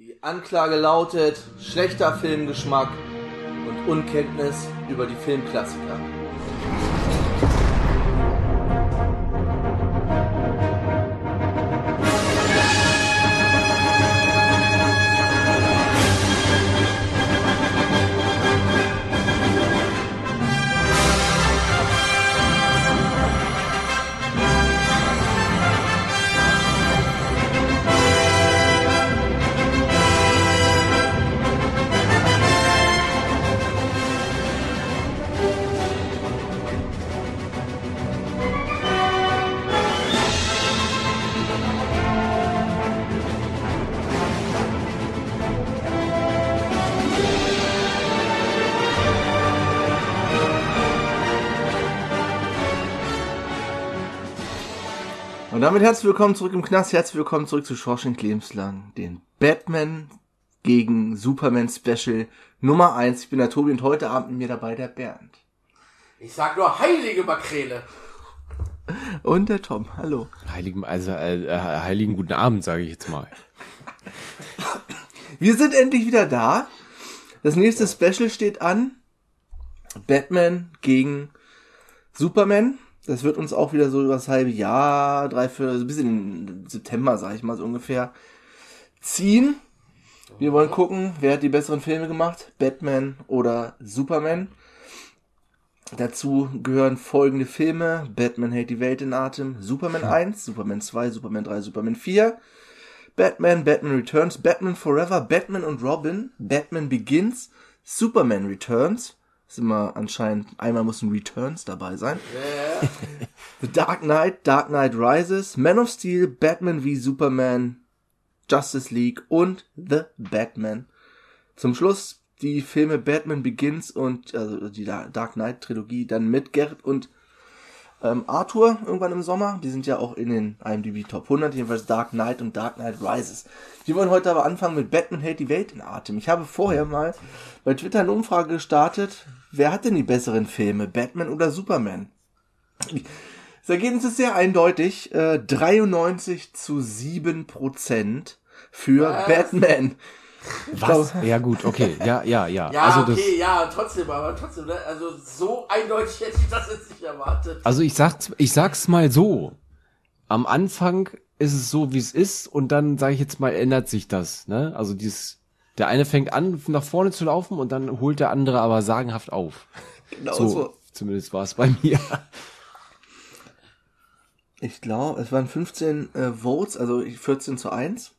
Die Anklage lautet schlechter Filmgeschmack und Unkenntnis über die Filmklassiker. Damit herzlich willkommen zurück im Knast, herzlich willkommen zurück zu Shawshank Lebenslang, den Batman gegen Superman Special Nummer 1. Ich bin der Tobi und heute Abend mit mir dabei der Bernd. Ich sag nur heilige Makrele. Und der Tom, hallo. Heiligen, also äh, äh, heiligen guten Abend, sage ich jetzt mal. Wir sind endlich wieder da. Das nächste Special steht an. Batman gegen Superman. Das wird uns auch wieder so über das halbe Jahr, drei, vier, so ein bisschen September, sag ich mal so ungefähr, ziehen. Wir wollen gucken, wer hat die besseren Filme gemacht, Batman oder Superman. Dazu gehören folgende Filme, Batman hält die Welt in Atem, Superman 1, Superman 2, Superman 3, Superman 4, Batman, Batman Returns, Batman Forever, Batman und Robin, Batman Begins, Superman Returns, ist immer anscheinend, einmal muss ein Returns dabei sein. The Dark Knight, Dark Knight Rises, Man of Steel, Batman v Superman, Justice League und The Batman. Zum Schluss die Filme Batman Begins und also die Dark Knight Trilogie dann mit Gerrit und ähm, Arthur irgendwann im Sommer. Die sind ja auch in den IMDb Top 100, jedenfalls Dark Knight und Dark Knight Rises. Wir wollen heute aber anfangen mit Batman hält die Welt in Atem. Ich habe vorher mal bei Twitter eine Umfrage gestartet. Wer hat denn die besseren Filme, Batman oder Superman? Das Ergebnis ist sehr eindeutig. Äh, 93 zu 7 Prozent für Was? Batman. Was? Ja gut, okay, ja, ja, ja. Ja, also das, okay, ja, trotzdem, aber trotzdem, ne? Also so eindeutig hätte ich das jetzt nicht erwartet. also ich sag's, ich sag's mal so. Am Anfang ist es so, wie es ist, und dann sage ich jetzt mal, ändert sich das. Ne? Also dieses, der eine fängt an, nach vorne zu laufen, und dann holt der andere aber sagenhaft auf. Genau So, so. zumindest war es bei mir. Ich glaube, es waren 15 äh, Votes, also 14 zu 1.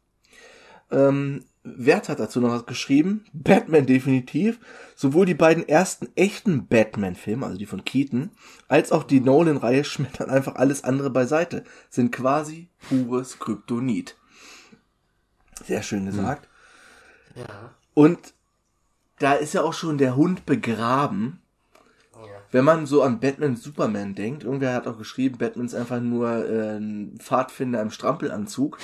Ähm, Wert hat dazu noch was geschrieben. Batman definitiv. Sowohl die beiden ersten echten Batman-Filme, also die von Keaton, als auch die Nolan-Reihe schmettern einfach alles andere beiseite. Sind quasi pures Kryptonit. Sehr schön gesagt. Ja. Und da ist ja auch schon der Hund begraben. ja. Wenn man so an Batman Superman denkt, irgendwer hat auch geschrieben, Batman ist einfach nur äh, ein Pfadfinder im Strampelanzug.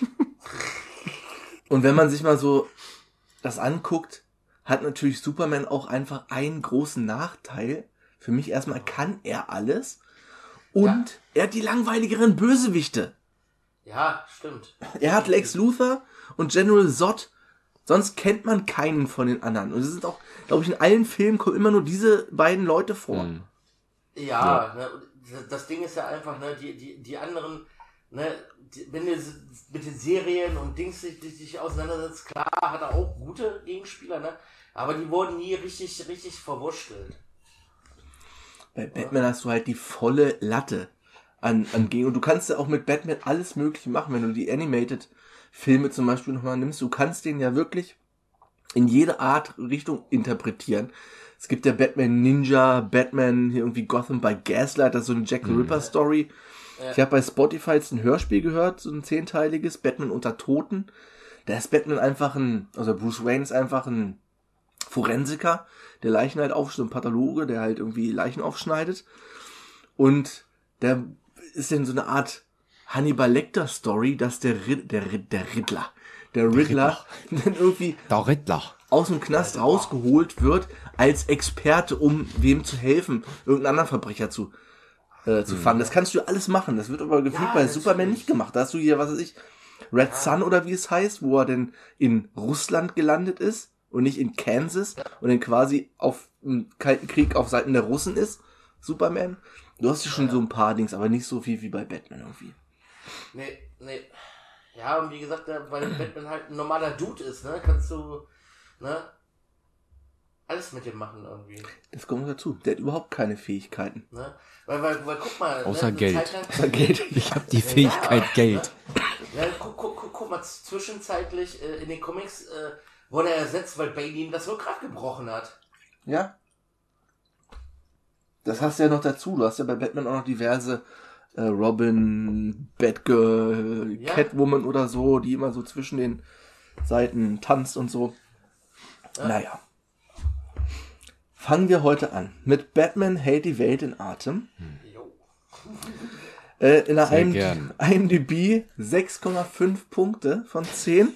Und wenn man sich mal so das anguckt, hat natürlich Superman auch einfach einen großen Nachteil. Für mich erstmal kann er alles. Und Ja. er hat die langweiligeren Bösewichte. Ja, stimmt. Er hat Lex Luthor und General Zod. Sonst kennt man keinen von den anderen. Und es sind auch, glaube ich, in allen Filmen kommen immer nur diese beiden Leute vor. Hm. Ja, Ne, und das Ding ist ja einfach, ne, die, die, die anderen, ne, die, wenn du mit den Serien und Dings dich, dich, dich auseinandersetzt, klar hat er auch gute Gegenspieler, ne? Aber die wurden nie richtig, richtig verwurschtelt. Bei Batman hast du halt die volle Latte an, an Gegen. Und du kannst ja auch mit Batman alles Mögliche machen, wenn du die Animated-Filme zum Beispiel nochmal nimmst. Du kannst den ja wirklich in jede Art Richtung interpretieren. Es gibt ja Batman Ninja, Batman hier irgendwie Gotham by Gaslight, das ist so eine Jack the Ripper Story. Ich habe bei Spotify jetzt ein Hörspiel gehört, so ein zehnteiliges, Batman unter Toten. Da ist Batman einfach ein, also Bruce Wayne ist einfach ein Forensiker, der Leichen halt aufschneidet, ein Pathologe, der halt irgendwie Leichen aufschneidet. Und der ist in so eine Art Hannibal Lecter Story, dass der, Rid der, Rid der Riddler, der Riddler, dann irgendwie Der Riddler. aus dem Knast rausgeholt wird als Experte, um wem zu helfen, irgendeinen anderen Verbrecher zu, äh, zu fangen. Das kannst du alles machen. Das wird aber gefühlt Ja, bei. Superman nicht gemacht. Da hast du hier, was weiß ich, Red Sun oder wie es heißt, wo er denn in Russland gelandet ist und nicht in Kansas und dann quasi auf im Kalten Krieg auf Seiten der Russen ist. Superman. Du hast ja schon so ein paar Dings, aber nicht so viel wie bei Batman irgendwie. Nee, nee. Ja, und wie gesagt, weil Batman halt ein normaler Dude ist, ne? Kannst du, ne? Alles mit dem machen irgendwie. Das kommt noch dazu. Der hat überhaupt keine Fähigkeiten. Ne? Weil, weil, weil guck mal. Außer ne, Geld. Lang- Da geht. Ich habe die Fähigkeit Geld. Ja, guck, guck, guck, guck mal, zwischenzeitlich äh, in den Comics äh, wurde er ersetzt, weil Bane ihm das Rückgrat gebrochen hat. Ja. Das hast du ja noch dazu. Du hast ja bei Batman auch noch diverse äh, Robin, Batgirl, Ja. Catwoman oder so, die immer so zwischen den Seiten tanzt und so. Naja. Fangen wir heute an mit Batman hält die Welt in Atem. Jo. Äh, in der IMD. IMDb 6,5 Punkte von 10.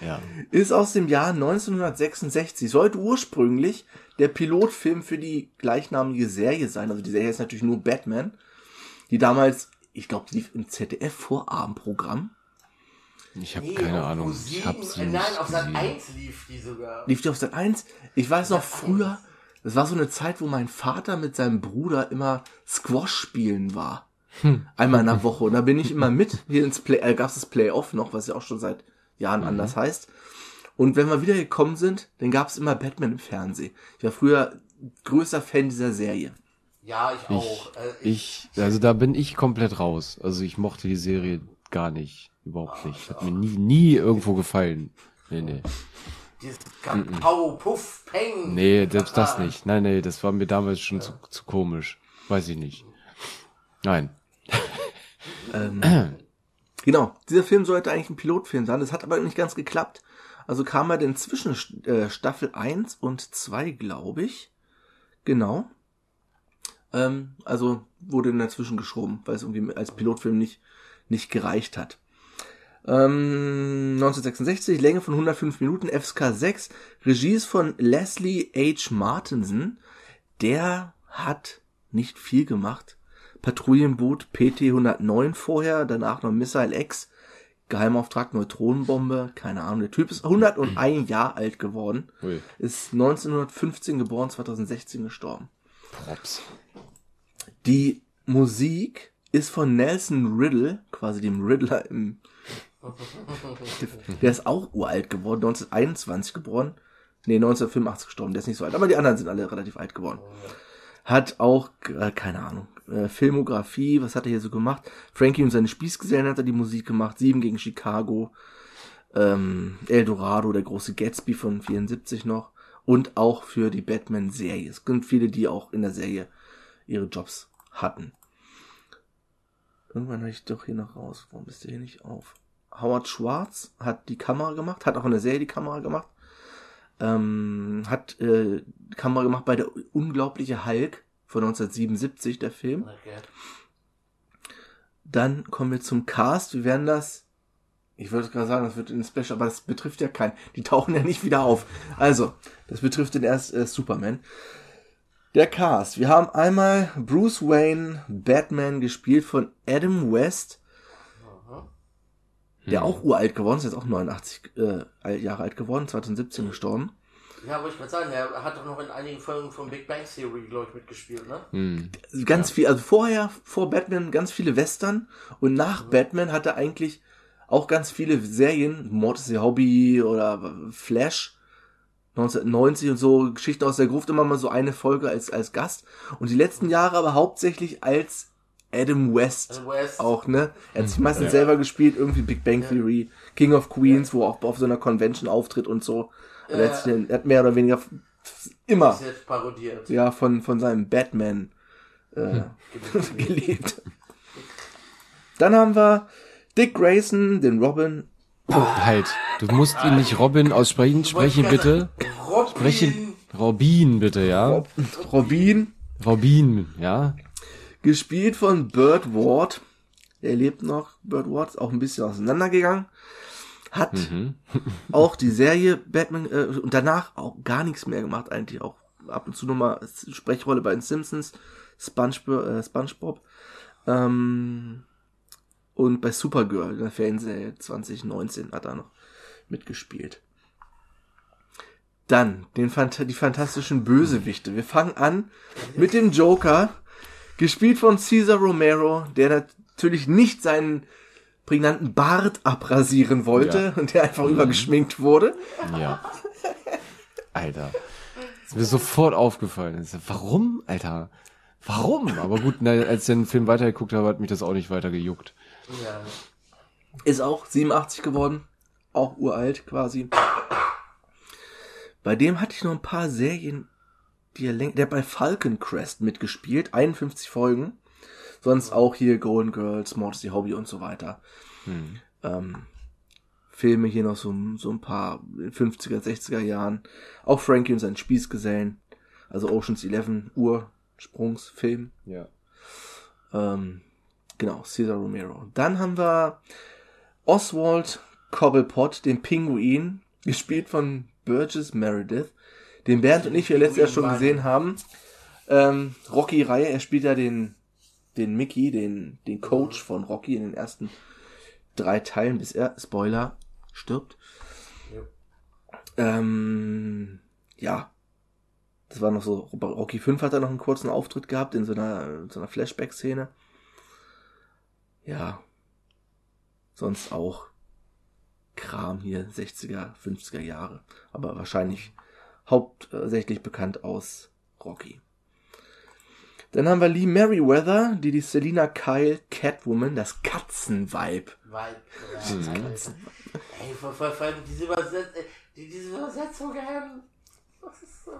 Ja. ist aus dem Jahr 1966. Sollte ursprünglich der Pilotfilm für die gleichnamige Serie sein. Also die Serie ist natürlich nur Batman. Die damals, ich glaube, lief im ZDF-Vorabendprogramm. Ich habe Nee, keine auf Ahnung. Pro Ich habe 7, sie äh, nicht Nein, auf Sat gesehen. 1 lief die sogar. Lief die auf Sat 1? Ich weiß noch früher, das war so eine Zeit, wo mein Vater mit seinem Bruder immer Squash spielen war. Einmal in der Woche. Und da bin ich immer mit. Hier ins Play, äh, gab es das Playoff noch, was ja auch schon seit Jahren anders heißt. Und wenn wir wieder gekommen sind, dann gab es immer Batman im Fernsehen. Ich war früher größter Fan dieser Serie. Ja, ich Ich, auch. Äh, ich, also da bin ich komplett raus. Also ich mochte die Serie gar nicht. Überhaupt nicht. Hat mir nie, nie irgendwo gefallen. Nee, nee. Dieses Kampau, Puff, Peng. Nee, selbst das nicht. Nein, nee, das war mir damals schon zu, zu komisch. Weiß ich nicht. Nein. Genau, dieser Film sollte eigentlich ein Pilotfilm sein, das hat aber nicht ganz geklappt. Also kam er denn zwischen äh, Staffel 1 und 2, glaube ich. Genau. Ähm, also wurde dann dazwischen geschoben, weil es irgendwie als Pilotfilm nicht, nicht gereicht hat. Ähm, 1966, Länge von 105 Minuten, FSK 6, Regie ist von Leslie H. Martinson. Der hat nicht viel gemacht. Patrouillenboot PT-109 vorher, danach noch Missile X, Geheimauftrag Neutronenbombe, keine Ahnung. Der Typ ist 101 Jahre alt geworden, Ui. ist 1915 geboren, 2016 gestorben. Props. Die Musik ist von Nelson Riddle, quasi dem Riddler im. Der ist auch uralt geworden, 1921 geboren. Nee, 1985 gestorben, der ist nicht so alt. Aber die anderen sind alle relativ alt geworden. Hat auch, äh, keine Ahnung, äh, Filmografie, was hat er hier so gemacht? Frankie und seine Spießgesellen hat er die Musik gemacht, Sieben gegen Chicago, ähm, El Dorado, der große Gatsby von 74 noch und auch für die Batman-Serie. Es gibt viele, die auch in der Serie ihre Jobs hatten. Irgendwann habe ich doch hier noch raus. Warum ist der hier nicht auf? Howard Schwartz hat die Kamera gemacht, hat auch in der Serie die Kamera gemacht. Ähm, hat äh, Kamera gemacht bei der unglaubliche Hulk von 1977, der Film. Okay. Dann kommen wir zum Cast. Wir werden das. Ich würde gerade sagen, das wird ein Special, aber das betrifft ja keinen. Die tauchen ja nicht wieder auf. Also, das betrifft den erst äh, Superman. Der Cast. Wir haben einmal Bruce Wayne, Batman, gespielt von Adam West, der auch uralt geworden ist, jetzt auch 89 äh, Jahre alt geworden, 2017 gestorben. Ja, wollte ich gerade sagen, er hat doch noch in einigen Folgen von Big Bang Theory, glaube ich, mitgespielt, ne? Hm. ganz viel, also vorher, vor Batman ganz viele Western und nach Batman hat er eigentlich auch ganz viele Serien, Mord ist ihr Hobby oder Flash, 1990 und so, Geschichten aus der Gruft, immer mal so eine Folge als, als Gast und die letzten Jahre aber hauptsächlich als Adam West. Adam West. Auch, ne? Er hat sich meistens selber gespielt, irgendwie Big Bang Theory, King of Queens, wo er auch auf so einer Convention auftritt und so. Und er, hat sich er hat mehr oder weniger immer jetzt parodiert. ja, von, von seinem Batman äh, gelebt. Dann haben wir Dick Grayson, den Robin. Halt, du musst ihn nicht Robin aussprechen. Sprechen bitte. Robin. Sprechen. Robin bitte, ja. Robin, Robin, ja. gespielt von Burt Ward. Er lebt noch. Burt Ward ist auch ein bisschen auseinandergegangen. Hat auch die Serie Batman äh, und danach auch gar nichts mehr gemacht, eigentlich auch ab und zu nochmal Sprechrolle bei den Simpsons, SpongeBob, äh, SpongeBob. Ähm, und bei Supergirl, in der Fernsehserie 2019 hat er noch mitgespielt. Dann den Phant die fantastischen Bösewichte. Wir fangen an mit dem Joker, gespielt von Caesar Romero, der natürlich nicht seinen prägnanten Bart abrasieren wollte Ja. und der einfach übergeschminkt wurde. Ja. Alter. Ist mir sofort aufgefallen. Warum, Alter? Warum? Aber gut, na, als ich den Film weitergeguckt habe, hat mich das auch nicht weiter gejuckt. Ja. Ist auch 87 geworden. Auch uralt quasi. Bei dem hatte ich noch ein paar Serien, die er länger, der hat bei Falcon Crest mitgespielt, 51 Folgen. Sonst auch hier Golden Girls, Modesty Hobby und so weiter. Hm. Ähm, Filme hier noch so, so ein paar in 50er, 60er Jahren. Auch Frankie und sein Spießgesellen. Also Ocean's 11 Ursprungsfilm. Ja. Ähm, genau, Cesar Romero. Dann haben wir Oswald Cobblepot, den Pinguin, gespielt von Burgess Meredith, den Bernd und ich ja letztes Jahr schon gesehen haben. Ähm, Rocky-Reihe, er spielt ja den, den Mickey, den, den Coach von Rocky in den ersten drei Teilen, bis er, Spoiler, stirbt. Ja. Ähm, ja. Das war noch so, bei Rocky 5 hat er noch einen kurzen Auftritt gehabt in so einer, so einer Flashback-Szene. Ja. Sonst auch Kram hier, 60er, 50er Jahre. Aber wahrscheinlich hauptsächlich bekannt aus Rocky. Dann haben wir Lee Merriweather, die die Selina Kyle Catwoman, das Katzenweib. Mhm. ja, ey, vor, allem diese, Überset die, diese ist so.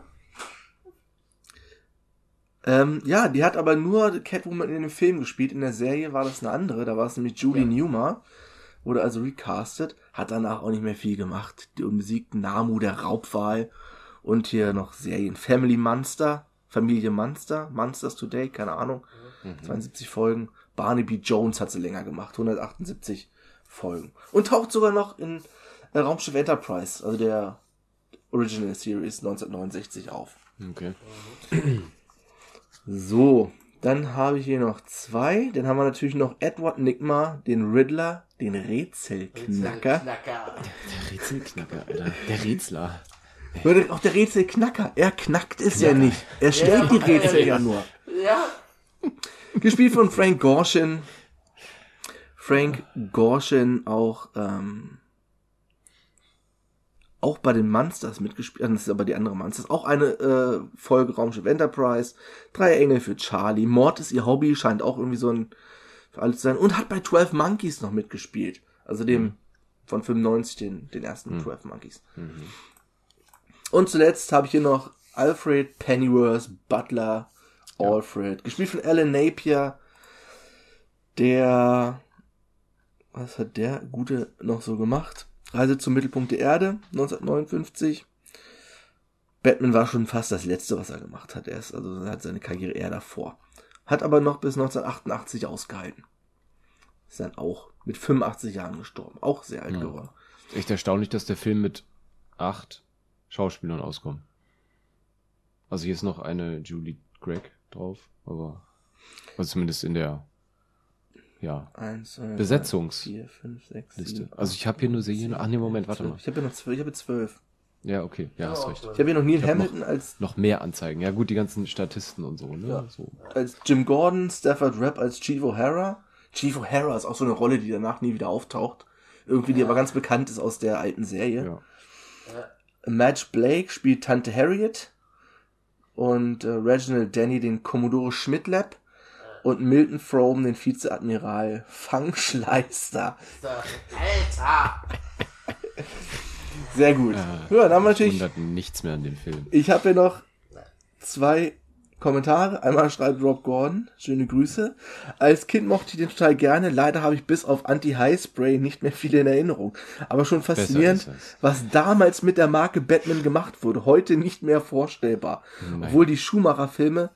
Ähm, ja, die hat aber nur Catwoman in dem Film gespielt. In der Serie war das eine andere. Da war es nämlich Julie Ja. Newmar. Wurde also recastet. Hat danach auch nicht mehr viel gemacht. Die unbesiegten Namu, der Raubwal. Und hier noch Serien. Family Monster. Familie Monster. Monsters Today, keine Ahnung. 72 Folgen. Barnaby Jones hat sie länger gemacht. 178 Folgen. Und taucht sogar noch in äh, Raumschiff Enterprise, also der Original Series 1969 auf. Okay. So, dann habe ich hier noch zwei. Dann haben wir natürlich noch Edward Nigma, den Riddler, den Rätselknacker. Knacker. Der Rätselknacker, Alter. Der Rätsler. Würde auch der Rätselknacker. Er knackt es ja, nicht. Er stellt Ja, die Rätsel ja, ja nur. Ja, Gespielt von Frank Gorshin. Frank Gorshin auch, ähm, auch bei den Monsters mitgespielt. Das ist aber die andere Monsters. Auch eine äh, Folge Raumschiff Enterprise. Drei Engel für Charlie. Mord ist ihr Hobby. Scheint auch irgendwie so ein für alles zu sein. Und hat bei 12 Monkeys noch mitgespielt. Also dem von 95, den, den ersten 12 Monkeys. Und zuletzt habe ich hier noch Alfred Pennyworth Butler Alfred, gespielt von Alan Napier, der, was hat der Gute noch so gemacht? Reise zum Mittelpunkt der Erde, 1959. Batman war schon fast das letzte, was er gemacht hat. Er ist, also er hat seine Karriere eher davor. Hat aber noch bis 1988 ausgehalten. Ist dann auch mit 85 Jahren gestorben. Auch sehr alt Ja. geworden. Echt erstaunlich, dass der Film mit acht Schauspielern auskommt. Also hier ist noch eine Julie Gregg drauf, aber also zumindest in der ja, Eins, zwei, Besetzungs- vier, fünf, sechs, Liste. sieben, Also ich habe hier nur Serien. Ach nee, Moment, warte mal. Ich habe ja noch zwölf. Ich habe zwölf. Ja, okay, ja, hast recht. Ich habe hier noch Neil Hamilton als Noch mehr Anzeigen. Ja gut, die ganzen Statisten und so, ne? Ja. So. als Jim Gordon, Stafford Rapp als Chief O'Hara. Chief O'Hara ist auch so eine Rolle, die danach nie wieder auftaucht. Irgendwie, die aber ganz bekannt ist aus der alten Serie. Ja. Madge Blake spielt Tante Harriet und äh, Reginald Denny den Commodore Schmidlap und Milton Frome den Vizeadmiral Fangschleister. Alter. Sehr gut. Ja. Ja, dann haben wir natürlich nichts mehr an dem Film. Ich habe hier noch zwei Kommentare. Einmal schreibt Rob Gordon, schöne Grüße. Als Kind mochte ich den total gerne. Leider habe ich bis auf Anti-High-Spray nicht mehr viel in Erinnerung. Aber schon faszinierend, was damals mit der Marke Batman gemacht wurde. Heute nicht mehr vorstellbar. Nein. Obwohl die Schumacher-Filme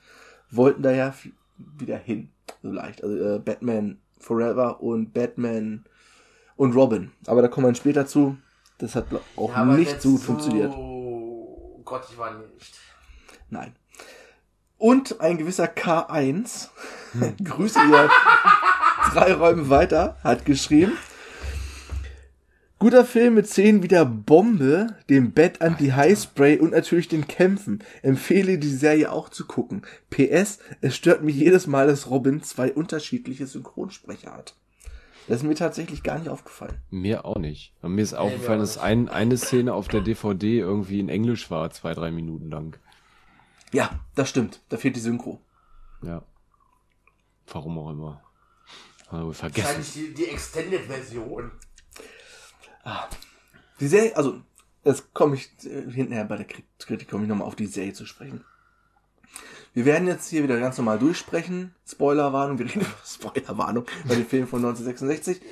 wollten da ja wieder hin. So leicht. Also äh, Batman Forever und Batman und Robin. Aber da kommen wir später zu. Das hat auch Ja, nicht so gut funktioniert. Oh Gott, ich war nicht. Nein. Und ein gewisser K1. Grüße ihr drei Räume weiter hat geschrieben. Guter Film mit Szenen wie der Bombe, dem Bett Anti-High-Spray und natürlich den Kämpfen. Empfehle die Serie auch zu gucken. PS, es stört mich jedes Mal, dass Robin zwei unterschiedliche Synchronsprecher hat. Das ist mir tatsächlich gar nicht aufgefallen. Mir auch nicht. Und mir ist aufgefallen, dass ein, eine Szene auf der DVD irgendwie in Englisch war, zwei, drei Minuten lang. Ja, das stimmt. Da fehlt die Synchro. Ja. Warum auch immer. Haben wir vergessen. Wahrscheinlich die, die Extended-Version. Die Serie, also, das komme ich äh, hinterher bei der Kri- Kritik, komme ich nochmal auf die Serie zu sprechen. Wir werden jetzt hier wieder ganz normal durchsprechen. Spoilerwarnung, wir reden über Spoilerwarnung bei dem Film von 1966. Ja.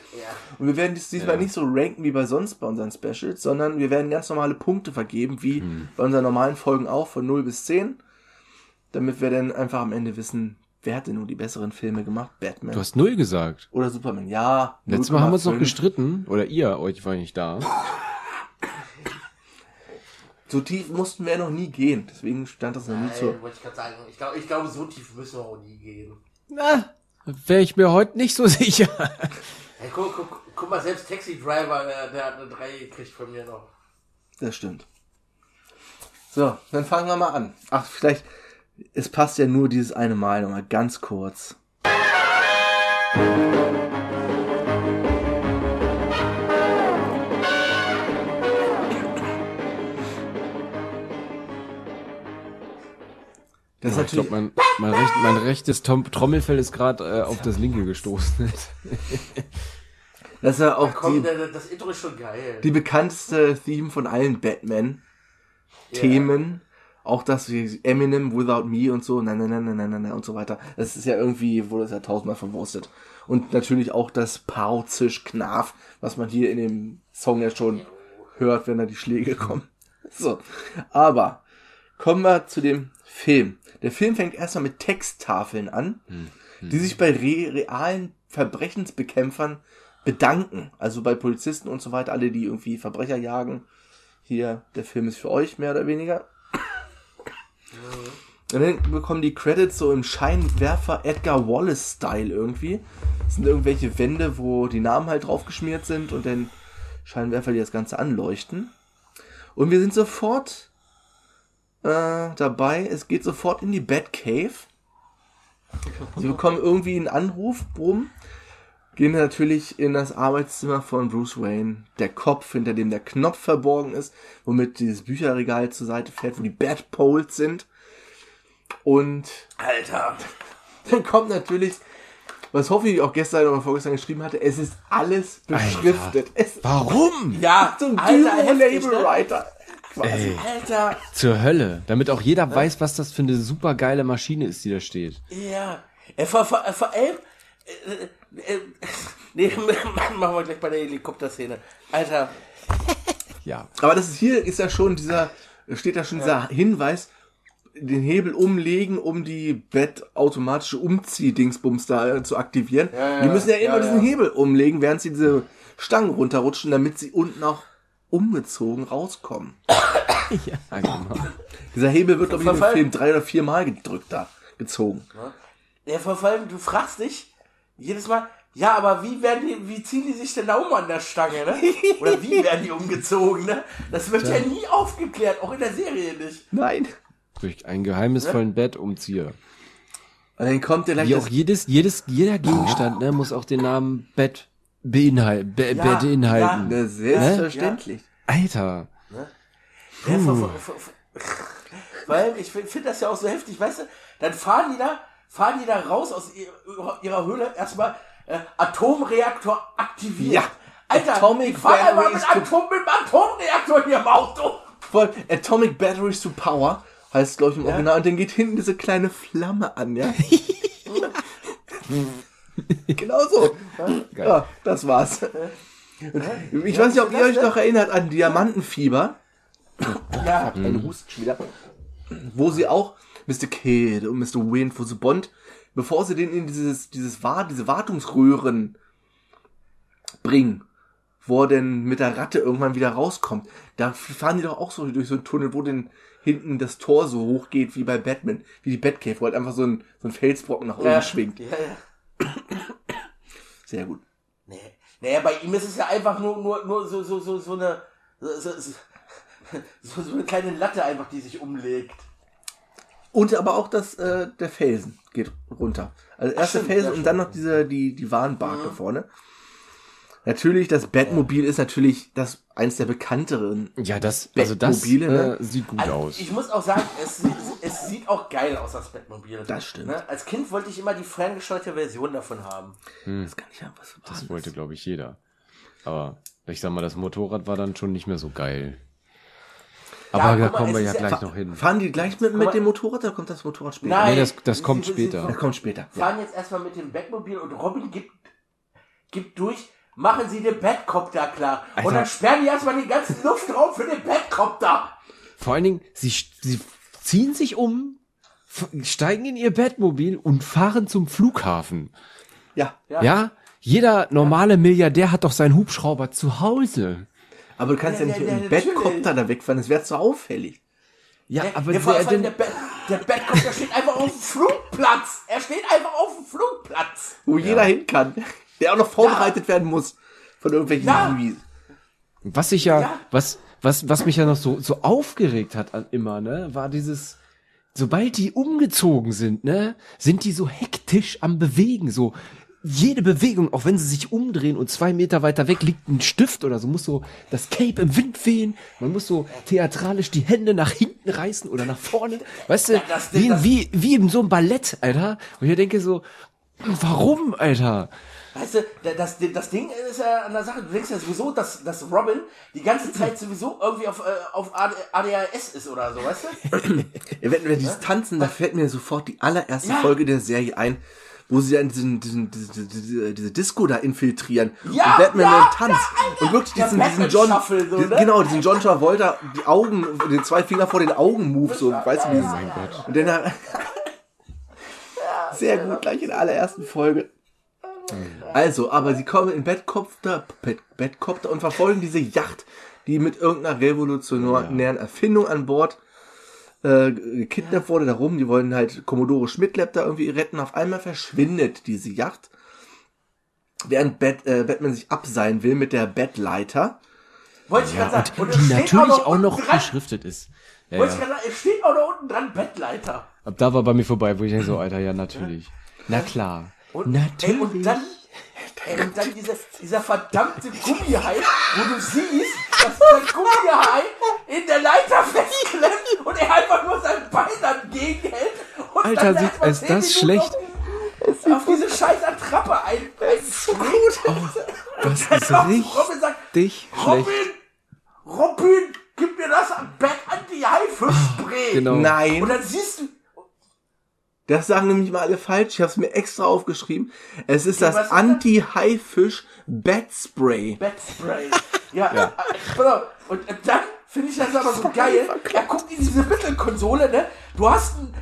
Und wir werden dies diesmal Ja. nicht so ranken wie bei sonst bei unseren Specials, sondern wir werden ganz normale Punkte vergeben, wie bei unseren normalen Folgen auch, von 0 bis 10. Damit wir dann einfach am Ende wissen, wer hat denn nun die besseren Filme gemacht? Batman Du hast null gesagt. oder Superman? Ja. Letztes Mal haben wir uns noch 0,5. gestritten. Oder ihr, euch war nicht da. So tief mussten wir noch nie gehen. Deswegen stand das noch nie. Nein, wollte ich gerade sagen. Ich glaube, ich glaube, so tief müssen wir auch nie gehen. Na, wäre ich mir heute nicht so sicher. Hey, guck, guck, guck mal, selbst Taxi Driver, der, der hat eine 3 gekriegt von mir noch. Das stimmt. So, dann fangen wir mal an. Ach, vielleicht, es passt ja nur dieses eine Mal nochmal ganz kurz. Das ist ich natürlich, glaube, mein, mein, recht, mein rechtes Tom Trommelfell ist gerade äh, auf das linke gestoßen. das ist ja auch Komm, die, der, der, das Intro ist schon geil. die bekannteste Theme von allen Batman-Themen. Auch das wie Eminem, Without Me und so, nein, nein, nein, nein, nein, nein, nein und so weiter. Das ist ja irgendwie, wurde das ja tausendmal verwurstet. Und natürlich auch das Pau, Zisch, Knaf, was man hier in dem Song ja schon hört, wenn da die Schläge kommen. So. Aber kommen wir zu dem Film. Der Film fängt erstmal mit Texttafeln an, die sich bei re realen Verbrechensbekämpfern bedanken. Also bei Polizisten und so weiter, alle, die irgendwie Verbrecher jagen. Hier, der Film ist für euch, mehr oder weniger. Und dann bekommen die Credits so im Scheinwerfer Edgar Wallace-Style irgendwie. Das sind irgendwelche Wände, wo die Namen halt draufgeschmiert sind und dann Scheinwerfer, die das Ganze anleuchten. Und wir sind sofort äh, dabei. Es geht sofort in die Batcave. Sie bekommen irgendwie einen Anruf, bumm. Gehen natürlich in das Arbeitszimmer von Bruce Wayne. Der Kopf, hinter dem der Knopf verborgen ist, womit dieses Bücherregal zur Seite fährt, wo die Batpoles sind. Und Alter. dann kommt natürlich, was Hoffi auch gestern oder vorgestern geschrieben hatte, es ist alles beschriftet. Es Warum? Ja, so ein Alter, heftig, Label ne? Writer. Quasi. Ey, Alter. zur Hölle. Damit auch jeder weiß, was das für eine super geile Maschine ist, die da steht. Ja. Äh, vor, vor, vor allem. Äh, äh, nee, machen wir gleich bei der Helikopterszene. Alter. Ja. Aber das ist hier ist ja schon dieser, steht da schon dieser Hinweis, den Hebel umlegen, um die bettautomatische Umziehdingsbums da äh, zu aktivieren. Ja, ja, die müssen ja immer ja, diesen ja. Hebel umlegen, während sie diese Stangen runterrutschen, damit sie unten auch umgezogen rauskommen. Ja, genau. Dieser Hebel wird, glaube ich, Verfall- Film drei oder vier Mal gedrückt da, gezogen. Ja, vor allem, du fragst dich jedes Mal, ja, aber wie werden die, wie ziehen die sich denn da um an der Stange, ne? Oder wie werden die umgezogen, ne? Das wird ja nie aufgeklärt, auch in der Serie nicht. Nein. Durch einen geheimnisvollen Bettumzieher. Und dann kommt der Wie auch jedes, jedes, jeder Gegenstand, ne, muss auch den Namen Bett beinhalten, be, Ja, beinhalten. Ja, selbstverständlich. Alter. Ja, vor, vor, vor, vor, weil ich finde find das ja auch so heftig, weißt du? Dann fahren die da, fahren die da raus aus ihrer, Höhle, erstmal äh, Atomreaktor aktiviert. Ja. Alter, Atomic ich fahr einmal mit, to- Atom, mit dem Atomreaktor hier im Auto. Voll Atomic Batteries to Power heißt, glaube ich, im Original. Und dann geht hinten diese kleine Flamme an, ja? genau so. Ja, das war's. Ich weiß nicht, ob ihr euch noch erinnert an Diamantenfieber. Ja, Ein Husten wieder. Wo sie auch Mr. Kid und Mr. Wayne für so Bond, bevor sie den in dieses, dieses Wart, diese Wartungsröhren bringen, wo er denn mit der Ratte irgendwann wieder rauskommt, da fahren die doch auch so durch so einen Tunnel, wo denn hinten das Tor so hoch geht wie bei Batman, wie die Batcave, wo halt einfach so ein, so ein Felsbrocken nach oben ja. schwingt. Ja, ja. Sehr gut. Nee. Naja, bei ihm ist es ja einfach nur, nur, nur so, so, so, so eine, so, so, so, so eine kleine Latte einfach, die sich umlegt. Und aber auch das, äh, der Felsen geht runter. Also erst der Felsen und dann noch diese, die, die Warnbarke vorne. Natürlich, das Batmobil ist natürlich das, eins der bekannteren. Ja, das, also das Batmobile, ne? äh, sieht gut Also, aus. ich muss auch sagen, es, sieht- es sieht auch geil aus, das Batmobil. Das stimmt. Ne? Als Kind wollte ich immer die ferngesteuerte Version davon haben. Das kann ich ja was Das wollte, glaube ich, jeder. Aber ich sag mal, das Motorrad war dann schon nicht mehr so geil. Aber da kommen wir ja gleich noch hin. Fahren die gleich mit, mit dem Motorrad oder kommt das Motorrad später? Nein. Nee, das, das Sie- kommt sie- später. Das kommt später. Ja. fahren jetzt erstmal mit dem Batmobil und Robin gibt, gibt durch, machen Sie den Batcopter klar. Alter. Und dann sperren die erstmal den ganzen Luftraum für den Batcopter. Vor allen Dingen, sie, sie ziehen sich um, steigen in ihr Bettmobil und fahren zum Flughafen. ja. Ja. Ja? Jeder normale Milliardär hat doch seinen Hubschrauber zu Hause. Aber du kannst ja, Ja, nicht ja, mit dem ja. Bettcopter da wegfahren, das wäre zu auffällig. Ja, aber der, allem denn, der, Bat, der Batcopter steht einfach auf dem Flugplatz. Er steht einfach auf dem Flugplatz. Wo jeder hin kann. Der auch noch vorbereitet werden muss. Von irgendwelchen Ja. Hiwis. was ich ja, Ja. was, was, was mich ja noch so, so aufgeregt hat an immer, ne, war dieses, sobald die umgezogen sind, ne, sind die so hektisch am Bewegen, so, jede Bewegung, auch wenn sie sich umdrehen und zwei Meter weiter weg liegt ein Stift oder so, muss so das Cape im Wind wehen, man muss so theatralisch die Hände nach hinten reißen oder nach vorne, weißt du, das Ding, wie, wie, wie in so einem Ballett, Alter, und ich denke so, warum, Alter? Weißt du, da- das, das Ding ist ja an der Sache, du denkst ja sowieso, dass, dass Robin die ganze Zeit sowieso irgendwie auf, äh, auf AD ADHS ist oder so, weißt du? Ja, wenn wir dieses Tanzen, da fällt mir sofort die allererste Ja. Folge der Serie ein, wo sie dann diesen, diesen, diese, diese, diese Disco da infiltrieren Ja, und Batman ja, dann tanzt. und wirklich diesen, diesen John, so, ne? genau, diesen John Travolta, die Augen, den zwei Finger vor den Augen Move, so, weißt du, dieses, und dann, da- sehr gut, gleich in der allerersten Folge. Also, aber sie kommen in Bettkopter, Bett, Bettkopter und verfolgen diese Yacht, die mit irgendeiner revolutionären Erfindung an Bord äh, gekidnappt wurde darum. Die wollen halt Commodore Schmidtlab da irgendwie retten. Auf einmal verschwindet diese Yacht, während Bat, äh, Batman sich abseilen will mit der Bettleiter. Wollte ich Ja, gerade sagen. und es die natürlich auch noch dran, beschriftet ist. Ja, Wollte ich ja. gerade sagen, es steht auch noch unten dran Bettleiter. Ab da war bei mir vorbei, wo ich denke so, Alter, ja, natürlich. Na klar. Und, natürlich. Ey, und dann, und dann diese, dieser verdammte Gummihai, wo du siehst, dass der Gummihai in der Leiter festklemmt und er einfach nur sein Bein dagegen hält. Und Alter, dann sieht- zehn das Minuten schlecht? Auf, auf diese scheiß Attrappe ein, einschlägt. das ist kommt Robin sagt, richtig Robin, schlecht. Robin, gib mir das Back Anti-Haifisch-Spray. Genau. Und Nein, dann siehst du, das sagen nämlich mal alle falsch. Ich habe es mir extra aufgeschrieben. Es ist was das? Anti-Haifisch Bat Spray. Batspray. Ja, ja. Auf. Und dann finde ich das aber so geil. Er guckt in diese Mittelkonsole, ne? Du hast ein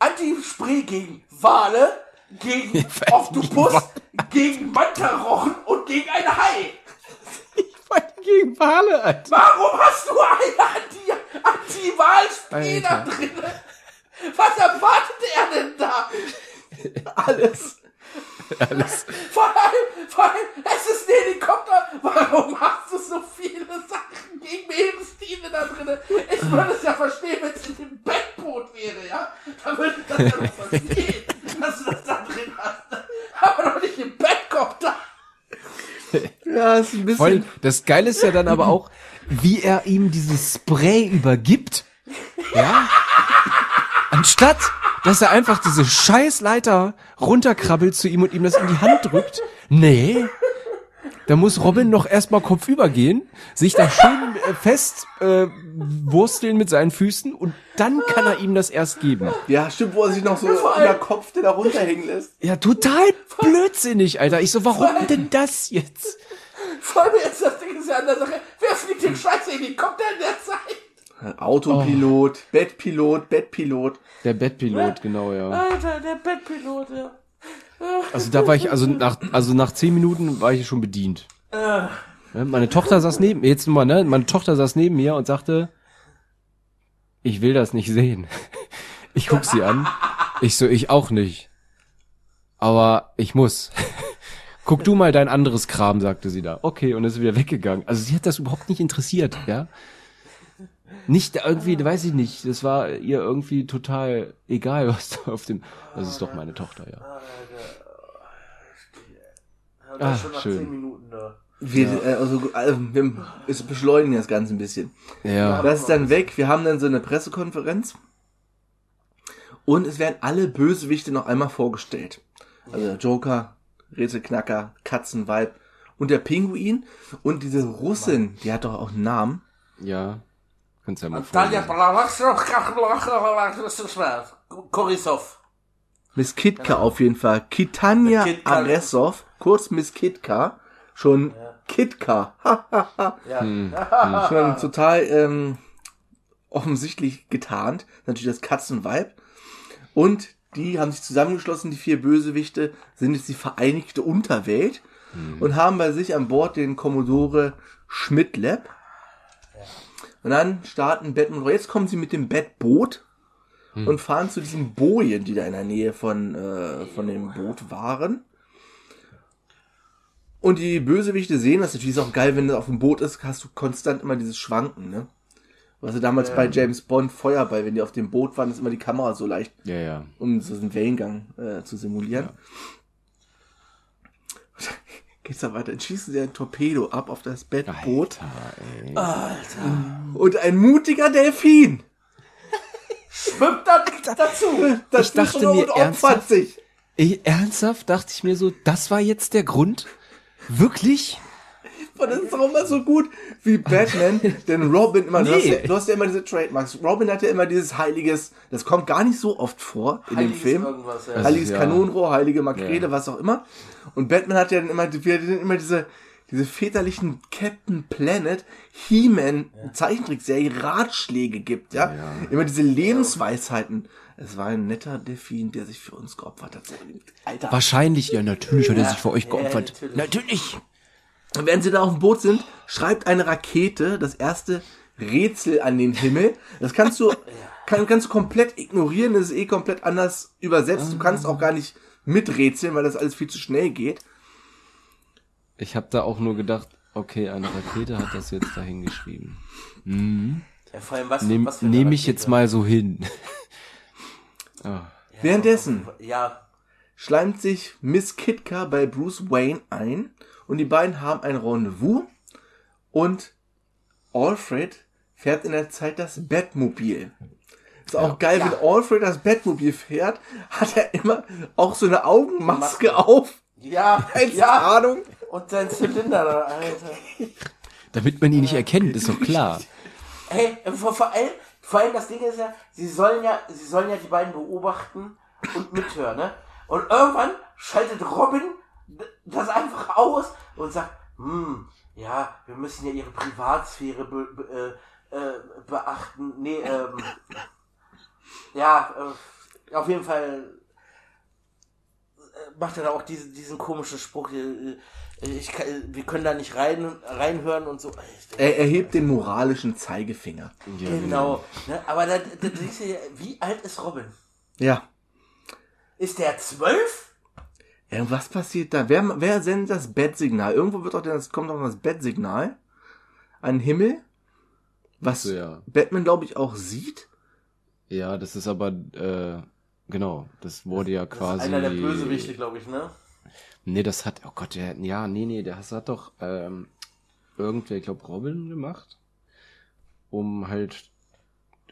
Anti-Spray gegen Wale, gegen Oktopus, gegen Mantarochen und gegen ein Hai. Gegen Wale, Alter. Warum hast du ein Anti- Anti-Wahl-Spray da Alter. drin? Was erwartet er denn da? Alles. Alles. Vor allem, vor allem, es ist ein Helikopter. Warum hast du so viele Sachen gegen Meeresstiere da drin? Ich würde es ja verstehen, wenn es in dem Bettboot wäre, ja? Da würde ich das ja noch verstehen, dass du das da drin hast. Aber doch nicht im Bettkopter. Ja, ist ein Vor allem, bisschen. das Geile ist ja dann aber auch, wie er ihm dieses Spray übergibt. Ja? Anstatt, dass er einfach diese Scheißleiter runterkrabbelt zu ihm und ihm das in die Hand drückt. Nee. Da muss Robin noch erstmal kopfüber gehen, sich da schön äh, fest äh, wursteln mit seinen Füßen und dann kann er ihm das erst geben. Ja, stimmt, wo er sich noch so vor in der Kopf, der da runterhängen lässt. Ja, total blödsinnig, Alter. Ich so, warum denn das jetzt? Vor allem jetzt, das Ding ist ja an der Sache. Wer fliegt den scheiß Helikopter in der Zeit? Autopilot, Bettpilot, Bettpilot. Der Bettpilot, genau, ja. Alter, der Bettpilot, ja. Also da war ich, also nach, also nach zehn Minuten war ich schon bedient. Äh, Meine Tochter saß neben, jetzt mal, ne, meine Tochter saß neben mir und sagte, ich will das nicht sehen. Ich guck sie an. Ich so, ich auch nicht. Aber ich muss. Guck du mal dein anderes Kram, sagte sie da. Okay, und ist wieder weggegangen. Also sie hat das überhaupt nicht interessiert, ja. Nicht irgendwie, weiß ich nicht, das war ihr irgendwie total egal, was da auf dem, das ist doch meine Tochter, ja. Ah, schon nach schön. 10 Minuten da. Wir, äh, also, also, wir es beschleunigen das Ganze ein bisschen. Ja. Das ist dann weg. Wir haben dann so eine Pressekonferenz. Und es werden alle Bösewichte noch einmal vorgestellt. Also der Joker, Rätselknacker, Katzenweib und der Pinguin. Und diese Russin, die hat doch auch einen Namen. Ja. Kannst ja mal vorlesen. Korisov. Miss Kitka auf jeden Fall. Kitania Mit Kitka. Aresov, kurz Miss Kitka. Schon Kitka. Ha, ha, ha. Ja. Schon total ähm, offensichtlich getarnt. Natürlich das Katzenweib. Und die haben sich zusammengeschlossen, die vier Bösewichte, sind jetzt die Vereinigte Unterwelt und haben bei sich an Bord den Commodore Schmidt-Lab. Und dann starten Batman. Jetzt kommen sie mit dem Batboot und fahren zu diesen Bojen, die da in der Nähe von, äh, von dem Boot waren. Und die Bösewichte sehen das natürlich ist auch geil, wenn du auf dem Boot ist, hast du konstant immer dieses Schwanken, ne? Was du damals bei James Bond Feuerball, wenn die auf dem Boot waren, ist immer die Kamera so leicht, Ja, ja. um so einen Wellengang äh, zu simulieren. Geht's da weiter, dann schießen sie ein Torpedo ab auf das Bettboot Alter, ey. und ein mutiger Delfin. Schwimmt da dazu. Das Ich dachte mir und opfert ernsthaft? sich. Ey, ernsthaft dachte ich mir so, das war jetzt der Grund? Wirklich? Und das ist auch immer so gut wie Batman, denn Robin immer, du, hast Nee. ja, du hast ja immer diese Trademarks. Robin hat ja immer dieses heiliges, das kommt gar nicht so oft vor in dem Heiliges Film. irgendwas, ja. Also- Heiliges ja. Kanonenrohr, heilige Makrele, Ja. was auch immer. Und Batman hat ja dann immer, wir hatten immer diese, diese väterlichen Captain Planet, He-Man Zeichentrickserie Ratschläge gibt, ja? Ja. Immer diese Lebensweisheiten. Es war ein netter Delfin, der sich für uns geopfert hat. Alter. Wahrscheinlich, ja, natürlich hat er sich für euch Ja, geopfert. natürlich. natürlich. Und Während sie da auf dem Boot sind, schreibt eine Rakete das erste Rätsel an den Himmel. Das kannst du, kann, kannst du komplett ignorieren, das ist eh komplett anders übersetzt. Du kannst auch gar nicht miträtseln, weil das alles viel zu schnell geht. Ich habe da auch nur gedacht, okay, eine Rakete hat das jetzt dahin geschrieben. Mhm. Ja, vor allem was, Nehm, was Nehme ich jetzt mal so hin. Ah. Währenddessen Ja, schleimt sich Miss Kitka bei Bruce Wayne ein und die beiden haben ein Rendezvous und Alfred fährt in der Zeit das Batmobil. Ist auch geil, wenn Alfred das Batmobil fährt, hat er immer auch so eine Augenmaske auf. ja, Als ja. Ahnung. Und sein Zylinder da, Alter. Damit man ihn nicht erkennt, ist doch klar. Hey, vor, vor allem, vor allem das Ding ist ja, sie sollen ja, sie sollen ja die beiden beobachten und mithören, ne? Und irgendwann schaltet Robin das einfach aus und sagt, hm, ja, wir müssen ja ihre Privatsphäre be, be, äh, äh, beachten. Nee, ähm, ja, äh, auf jeden Fall äh, macht er da auch diesen, diesen komischen Spruch, äh, ich wir können da nicht rein, reinhören und so. Er erhebt den moralischen Zeigefinger. Genau. Ne? Aber da, da dir, wie alt ist Robin? Ja. Ist der zwölf? Ja, was passiert da? Wer, wer sendet das Bettsignal? Irgendwo wird doch das, kommt doch das Bettsignal an den Himmel, was So, ja. Batman, glaube ich, auch sieht. Ja, das ist aber, äh, genau, das wurde ja quasi. Einer der Bösewichte, glaube ich, ne? Nee, das hat, oh Gott, der, ja, nee, nee, das hat doch, ähm, irgendwer, ich glaube, Robin gemacht, um halt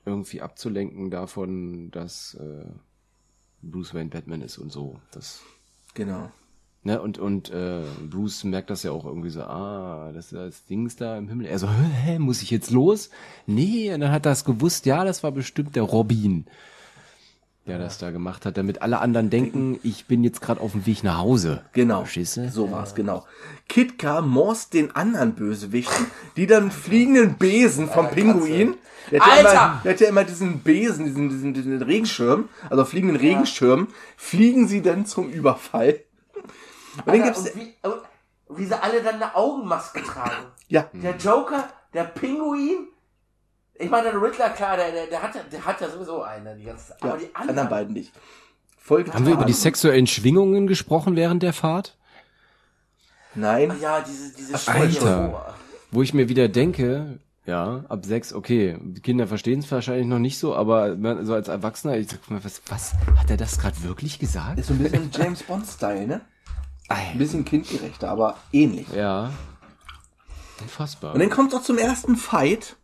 irgendwie abzulenken davon, dass, äh, Bruce Wayne Batman ist und so. Das, Genau. ne, und, und, äh, Bruce merkt das ja auch irgendwie so, ah, das ist das Dings da im Himmel. Er so, hä, muss ich jetzt los? Nee, und dann hat er es gewusst, ja, das war bestimmt der Robin, der das da gemacht hat, damit alle anderen denken, ich bin jetzt gerade auf dem Weg nach Hause. Genau. Du? So war's, genau. Kitka morst den anderen Bösewichten, die dann fliegenden Besen vom Pinguin. Der hat, ja Alter! immer, der hat ja immer diesen Besen, diesen, diesen, diesen Regenschirm, also fliegenden Regenschirm, fliegen sie dann zum Überfall. Und dann Alter, gibt's, und wie, und wie sie alle dann eine Augenmaske tragen. ja, Der Joker, der Pinguin. Ich meine, der Riddler, klar, der, der, der, hat, ja- der hat ja sowieso eine, die ganze ja, Aber die anderen anderen, beiden nicht. Voll Haben wir über die sexuellen Schwingungen gesprochen während der Fahrt? Nein. Ah, ja, diese, diese Alter. Wo ich mir wieder denke, ja, ab sechs, okay, die Kinder verstehen es wahrscheinlich noch nicht so, aber man- so als Erwachsener, ich sag mal, was, was, hat er das gerade wirklich gesagt? Ist so ein bisschen James Bond-Style, ne? Ein Ei, bisschen kindgerechter, aber ähnlich. Ja. Unfassbar. Und dann kommt auch zum ersten Fight.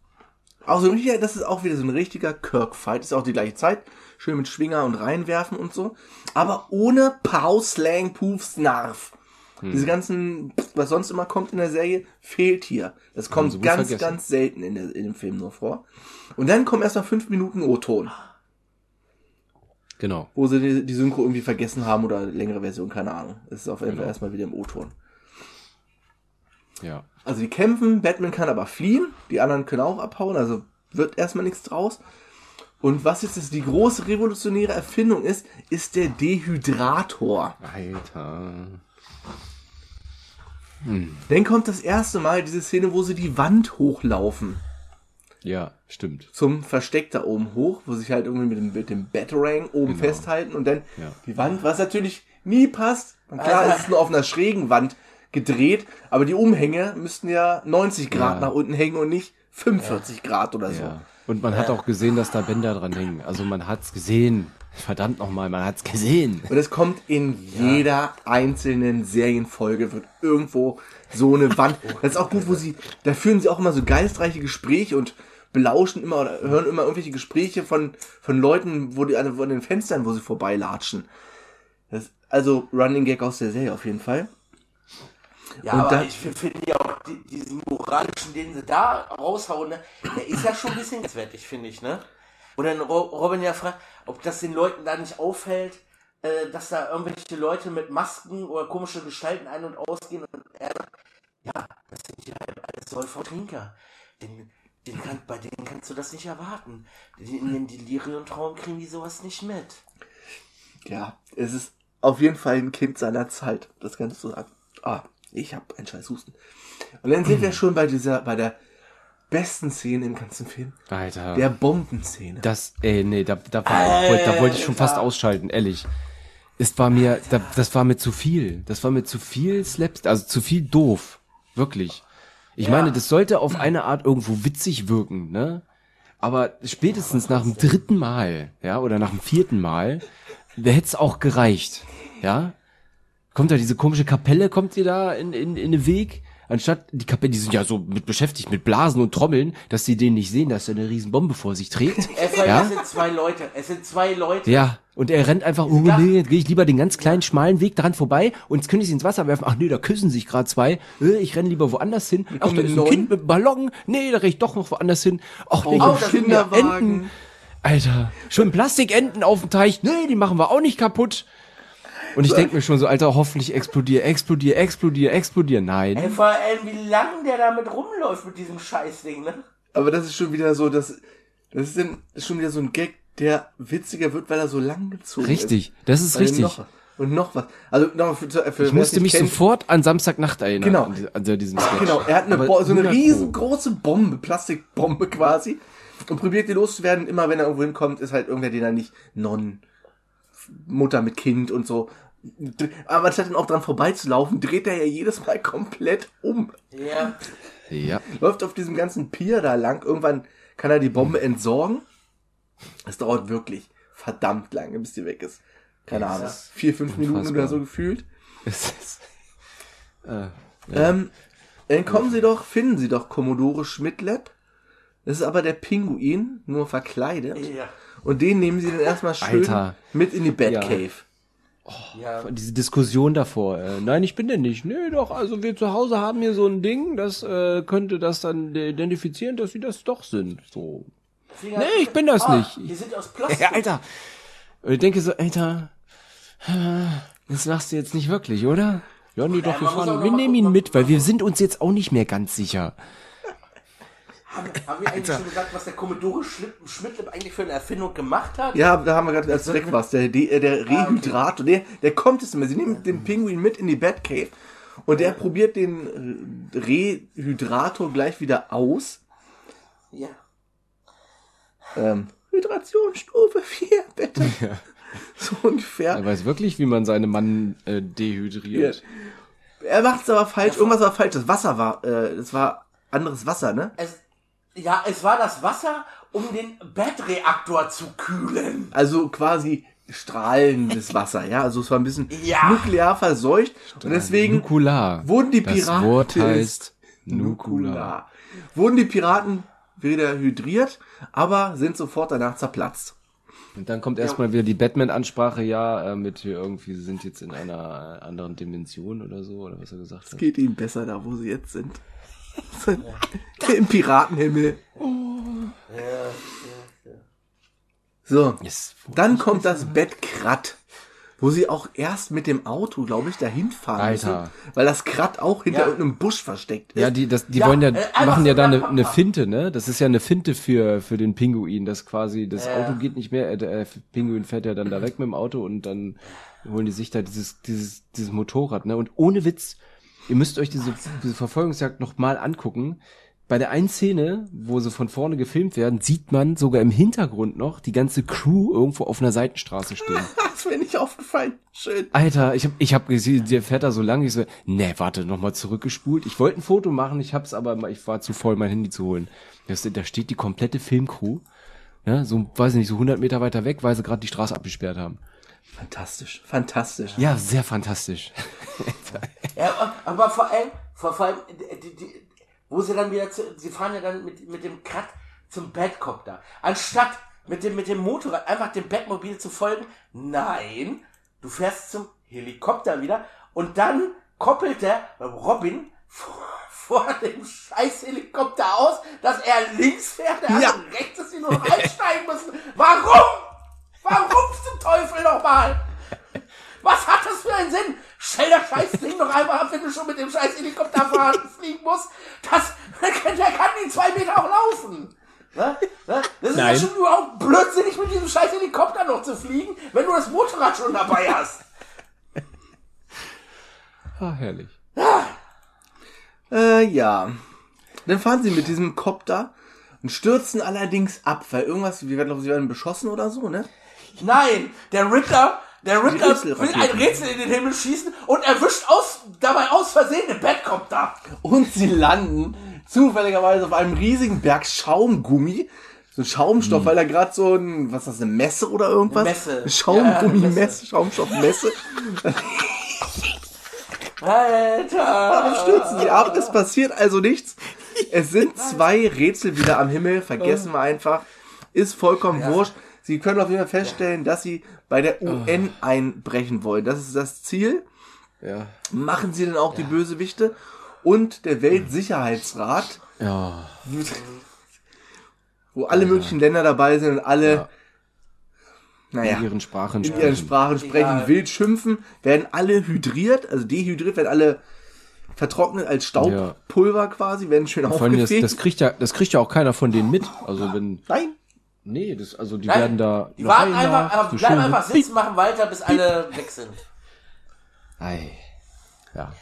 Auch so das ist auch wieder so ein richtiger Kirk-Fight. Ist auch die gleiche Zeit. Schön mit Schwinger und reinwerfen und so. Aber ohne Pow, Slang, Poof, Snarf. Hm. Diese ganzen, was sonst immer kommt in der Serie, fehlt hier. Das kommt wohl ganz, vergessen. ganz selten in, der, in dem Film nur vor. Und dann kommen erstmal fünf Minuten O-Ton, genau. wo sie die, die Synchro irgendwie vergessen haben oder längere Version, keine Ahnung. Es ist auf jeden Fall Genau. erstmal wieder im O-Ton. Ja. Also die kämpfen, Batman kann aber fliehen, die anderen können auch abhauen, also wird erstmal nichts draus. Und was jetzt die große revolutionäre Erfindung ist, ist der Dehydrator. Alter. Dann kommt das erste Mal diese Szene, wo sie die Wand hochlaufen. Ja, stimmt. Zum Versteck da oben hoch, wo sich halt irgendwie mit dem, mit dem Batarang oben festhalten und dann Ja. die Wand, was natürlich nie passt. Und klar, es ist nur auf einer schrägen Wand gedreht, aber die Umhänge müssten ja 90 Grad Ja. nach unten hängen und nicht 45 Grad oder so. Ja. Und man hat auch gesehen, dass da Bänder dran hängen. Also man hat's gesehen. Verdammt nochmal, man hat's gesehen. Und es kommt in jeder einzelnen Serienfolge wird irgendwo so eine Wand. Das ist auch gut, wo sie, da führen sie auch immer so geistreiche Gespräche und belauschen immer oder hören immer irgendwelche Gespräche von, von Leuten, wo die an an den Fenstern, wo sie vorbeilatschen. Das, also Running Gag aus der Serie auf jeden Fall. Ja, Und aber dann- ich finde ja auch die, diesen moralischen, den sie da raushauen, ne, der ist ja schon ein bisschen grenzwertig, finde ich, ne? Oder dann Ro- Robin ja fragt, ob das den Leuten da nicht auffällt, äh, dass da irgendwelche Leute mit Masken oder komische Gestalten ein- und ausgehen und er sagt, ja, das sind ja alles Säufertrinker. Den, den kann, bei denen kannst du das nicht erwarten. In den Delirium-Traum kriegen die sowas nicht mit. Ja, es ist auf jeden Fall ein Kind seiner Zeit. Das kannst du sagen. Ah, ich habe einen scheiß Husten. Und dann sind wir schon bei dieser, bei der besten Szene im ganzen Film. Alter. Der Bombenszene. Das, ey, nee, da, da, war, wollt- da wollte ich schon fast ausschalten, ehrlich. Es war mir, da, das war mir zu viel. Das war mir zu viel Slaps, also zu viel doof. Wirklich. Ich meine, das sollte auf eine Art irgendwo witzig wirken, ne? Aber spätstens nach dem dritten Mal, ja, oder nach dem vierten Mal, hätte es auch gereicht, ja? Kommt da diese komische Kapelle, kommt ihr da in, in, in den Weg? Anstatt, die Kapelle, die sind ja so mit beschäftigt mit Blasen und Trommeln, dass sie den nicht sehen, dass er eine riesen Bombe vor sich trägt. Es, ja? Es sind zwei Leute. Es sind zwei Leute. Ja, und er rennt einfach, oh nee, jetzt gehe ich lieber den ganz kleinen, schmalen Weg daran vorbei und jetzt könnte ich sie ins Wasser werfen. Ach nee, da küssen sich gerade zwei. Äh, Ich renne lieber woanders hin. Ach, da ist ein. Kind mit Ballon. Nee, da renne ich doch noch woanders hin. Ach nee, Oh, schwimmen ja Kinderwagen. Enten. Alter, schon Plastikenten auf dem Teich. Nee, die machen wir auch nicht kaputt. Und ich denke mir schon so, Alter, hoffentlich explodier, explodier, explodier, explodier. Nein. Ey, vor allem, wie lang der damit rumläuft mit diesem Scheißding, ne? Aber das ist schon wieder so, das, das ist, dann, ist schon wieder so ein Gag, der witziger wird, weil er so lang gezogen Richtig, das ist ist. Weil richtig. Noch, und noch was. Also noch für, für Ich musste mich kennt, sofort an Samstagnacht erinnern. Genau. An, an diesem Sketch. Genau, er hat eine Bo so eine 100 Pro. riesengroße Bombe, Plastikbombe quasi. Und probiert die loszuwerden. Immer wenn er irgendwo hinkommt, ist halt irgendwer, den er nicht non Mutter mit Kind und so. Aber anstatt dann auch dran vorbeizulaufen, dreht er ja jedes Mal komplett um. Ja. Ja. läuft auf diesem ganzen Pier da lang. Irgendwann kann er die Bombe entsorgen. Es dauert wirklich verdammt lange, bis die weg ist. Keine Ahnung. Vier, fünf Minuten unfassbar. oder so gefühlt. Es ist, äh, Ähm, dann kommen sie doch, finden sie doch Commodore Schmidtlab. Das ist aber der Pinguin, nur verkleidet. Ja. Und den nehmen sie dann erstmal schön Alter. mit in die Batcave. Ja. Diese Diskussion davor. Äh, nein, ich bin der nicht. Nee, doch, also wir zu Hause haben hier so ein Ding, das äh, könnte das dann identifizieren, dass sie das doch sind. So. Finger- Nee, ich bin das ah, nicht. Die sind aus Plastik. Ja, Alter. Und ich denke so, Alter, äh, das machst du jetzt nicht wirklich, oder? Ja, nee, doch, wir fahren. Wir nehmen ihn mit, weil wir sind uns jetzt auch nicht mehr ganz sicher. Haben, haben wir eigentlich schon gesagt, was der Commodore Schlipp- Schmidtlip eigentlich für eine Erfindung gemacht hat? Ja, da haben wir gerade als weg was. Der, der, der Rehydrator, der, der kommt jetzt immer. Sie nehmen den Pinguin mit in die Batcave und der probiert den äh, Rehydrator gleich wieder aus. Ja. Ähm, Hydration Stufe 4, bitte. So ungefähr. Er weiß wirklich, wie man seinen Mann äh, dehydriert. Er macht's aber falsch. Irgendwas war falsch. Das Wasser war, äh, das war anderes Wasser, ne? Es, ja, es war das Wasser, um den Bettreaktor zu kühlen. Also quasi strahlendes Wasser, ja. Also es war ein bisschen Ja. nuklear verseucht. Und deswegen Nukular. wurden die Das Piraten. Wort heißt Nukular. Nukular. Wurden die Piraten wieder hydriert, aber sind sofort danach zerplatzt. Und dann kommt erstmal wieder die Batman-Ansprache, ja, äh, mit hier irgendwie, sie sind jetzt in einer äh, anderen Dimension oder so, oder was er gesagt Es hat. geht ihnen besser da, wo sie jetzt sind. Im Piratenhimmel. So, Yes. dann kommt das Bettkrat, wo sie auch erst mit dem Auto, glaube ich, dahin fahren Alter. müssen, weil das Krat auch hinter Ja. irgendeinem Busch versteckt ist. Ja, die, das, die Ja, wollen ja, äh, machen ja da eine, eine. Finte, ne? Das ist ja eine Finte für, für den Pinguin, das quasi, das Ja. Auto geht nicht mehr, äh, der Pinguin fährt ja dann da weg mit dem Auto und dann holen die sich da dieses, dieses, dieses Motorrad, ne? Und ohne Witz, ihr müsst euch diese, diese Verfolgungsjagd noch mal angucken. Bei der einen Szene, wo sie von vorne gefilmt werden, sieht man sogar im Hintergrund noch die ganze Crew irgendwo auf einer Seitenstraße stehen. Das wäre nicht aufgefallen. Schön. Alter, ich hab, ich hab gesehen, der fährt da so lang, ich so, nee, warte, nochmal zurückgespult. Ich wollte ein Foto machen, ich hab's aber, ich war zu voll, mein Handy zu holen. Das, da steht die komplette Filmcrew, ja, so, weiß ich nicht, so 100 Meter weiter weg, weil sie gerade die Straße abgesperrt haben. Fantastisch, fantastisch. Ja, sehr fantastisch. Ja, aber vor allem, vor, allem, die, die, wo sie dann wieder, zu, sie fahren ja dann mit, mit dem Cut zum Batcopter. Anstatt mit dem, mit dem Motorrad einfach dem Batmobil zu folgen, nein, du fährst zum Helikopter wieder und dann koppelt der Robin vor, vor dem scheiß Helikopter aus, dass er links fährt, der Ja. andere rechts, dass sie nur noch einsteigen müssen. Warum? Warum zum Teufel nochmal? Was hat das für einen Sinn? Stell das scheiß Ding doch einfach ab, wenn du schon mit dem scheiß Helikopter fahren, fliegen musst. Das, der kann die zwei Meter auch laufen. Ne? Ne? Das ist Nein. ja schon überhaupt blödsinnig, mit diesem scheiß Helikopter noch zu fliegen, wenn du das Motorrad schon dabei hast. Ah, herrlich. Äh, ja. Dann fahren sie mit diesem Kopter und stürzen allerdings ab, weil irgendwas, wir werden, glaube ich, sie werden beschossen oder so, ne? Nein, der Ritter, der Ritter will ein Rätsel in den Himmel schießen und erwischt aus, dabei aus Versehen den Batcopter. Und sie landen zufälligerweise auf einem riesigen Berg Schaumgummi. So ein Schaumstoff, weil da gerade so ein, was ist das, eine Messe oder irgendwas? Messe. Schaumgummi-Messe, Ja, Messe. Schaumstoffmesse. Alter. Dann stürzen sie ab, es passiert also nichts. Es sind zwei Rätsel wieder am Himmel, vergessen wir einfach. Ist vollkommen wurscht. Sie können auf jeden Fall feststellen, dass sie bei der UN einbrechen wollen. Das ist das Ziel. Ja. Machen sie denn auch die Bösewichte? Und der Weltsicherheitsrat, Ja. wo alle möglichen Länder dabei sind und alle, Ja. naja, In ihren Sprachen in ihren sprechen. Sprachen sprechen, wild schimpfen, werden alle hydriert, also dehydriert, werden alle vertrocknet als Staubpulver quasi, werden schön Vor allem das, aufgefegt. das kriegt ja, das kriegt ja auch keiner von denen mit. Also wenn, Nein, nee, das, also die Nein, werden da. Die warten ein einfach, nach, aber bleiben einfach sitzen, machen weiter, bis alle weg sind. Ei. Ja.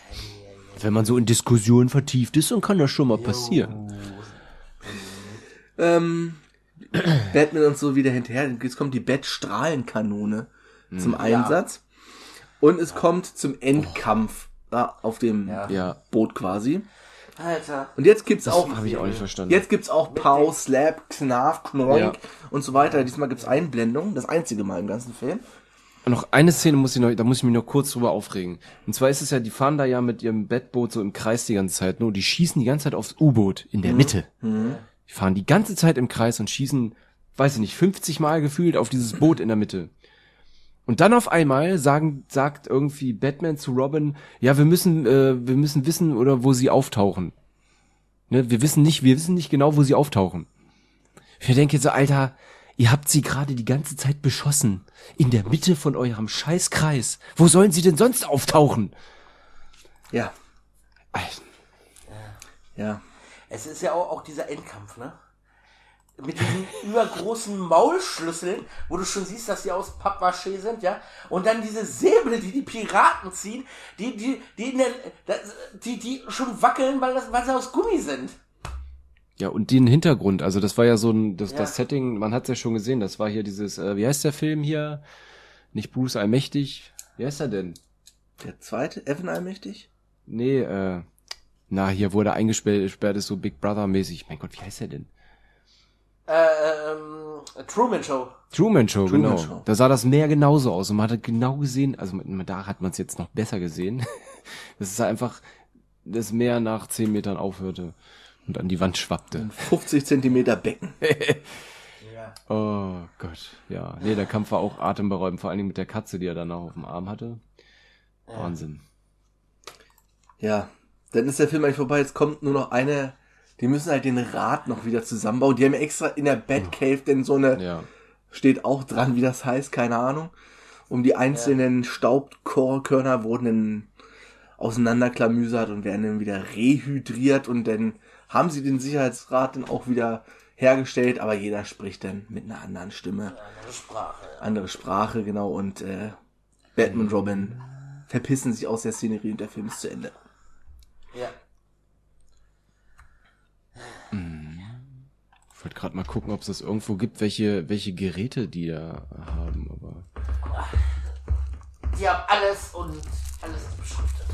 Wenn man so in Diskussionen vertieft ist, dann kann das schon mal passieren. ähm, Batman und so wieder hinterher. Jetzt kommt die Bettstrahlenkanone Hm. zum Einsatz. Und es kommt zum Endkampf da auf dem. Ja. Boot quasi. Alter. Und jetzt gibt's auch, Habe ich auch nicht verstanden. jetzt gibt's auch Pow, Slap, Knarf, Knoink Ja. und so weiter. Diesmal gibt's Einblendungen. Das einzige Mal im ganzen Film. noch eine Szene muss ich noch, da muss ich mich noch kurz drüber aufregen. Und zwar ist es ja, die fahren da ja mit ihrem Bettboot so im Kreis die ganze Zeit, nur die schießen die ganze Zeit aufs U-Boot in der Mitte. Die fahren die ganze Zeit im Kreis und schießen, weiß ich nicht, 50 Mal gefühlt auf dieses Boot in der Mitte. Und dann auf einmal sagen, sagt irgendwie Batman zu Robin, ja, wir müssen, äh, wir müssen wissen oder wo sie auftauchen. Ne, wir wissen nicht, wir wissen nicht genau, wo sie auftauchen. Ich denke so, Alter, ihr habt sie gerade die ganze Zeit beschossen. In der Mitte von eurem Scheißkreis. Wo sollen sie denn sonst auftauchen? Ja, Alter, ja. Es ist ja auch, auch dieser Endkampf, ne? Mit diesen übergroßen Maulschlüsseln, wo du schon siehst, dass die aus Pappmaché sind, ja? Und dann diese Säbel, die die Piraten ziehen, die, die, die, in der, die, die schon wackeln, weil, das, weil sie aus Gummi sind. Ja, und den Hintergrund, also das war ja so ein, das, Ja. das Setting, man hat's ja schon gesehen, das war hier dieses, äh, wie heißt der Film hier? Nicht Bruce Allmächtig. Wie heißt er denn? Der zweite, Evan Allmächtig? nee, äh, na, hier wurde eingesperrt ist, so Big Brother-mäßig. Mein Gott, wie heißt der denn? Äh, ähm, Truman Show. Truman Show, Truman genau. Show. Da sah das Meer genauso aus und man hat genau gesehen, also da hat man es jetzt noch besser gesehen. Das ist einfach das Meer nach 10 Metern aufhörte und an die Wand schwappte. 50 Zentimeter Becken. Ja. Oh Gott, ja. Nee, der Kampf war auch atemberaubend, vor allen Dingen mit der Katze, die er dann noch auf dem Arm hatte. Wahnsinn. Ja, dann ist der Film eigentlich vorbei. Jetzt kommt nur noch eine. Die müssen halt den Rad noch wieder zusammenbauen. Die haben ja extra in der Batcave denn so eine, Ja. steht auch dran, wie das heißt, keine Ahnung. Um die einzelnen Staubkörner wurden dann auseinanderklamüsert und werden dann wieder rehydriert und dann haben sie den Sicherheitsrat dann auch wieder hergestellt, aber jeder spricht dann mit einer anderen Stimme, Andere Sprache. Ja. andere Sprache, genau, und äh, Batman und Robin verpissen sich aus der Szenerie und der Film ist zu Ende. ja. Ich wollte gerade mal gucken, ob es das irgendwo gibt, welche, welche Geräte die da haben, aber. Die haben alles und alles ist beschriftet.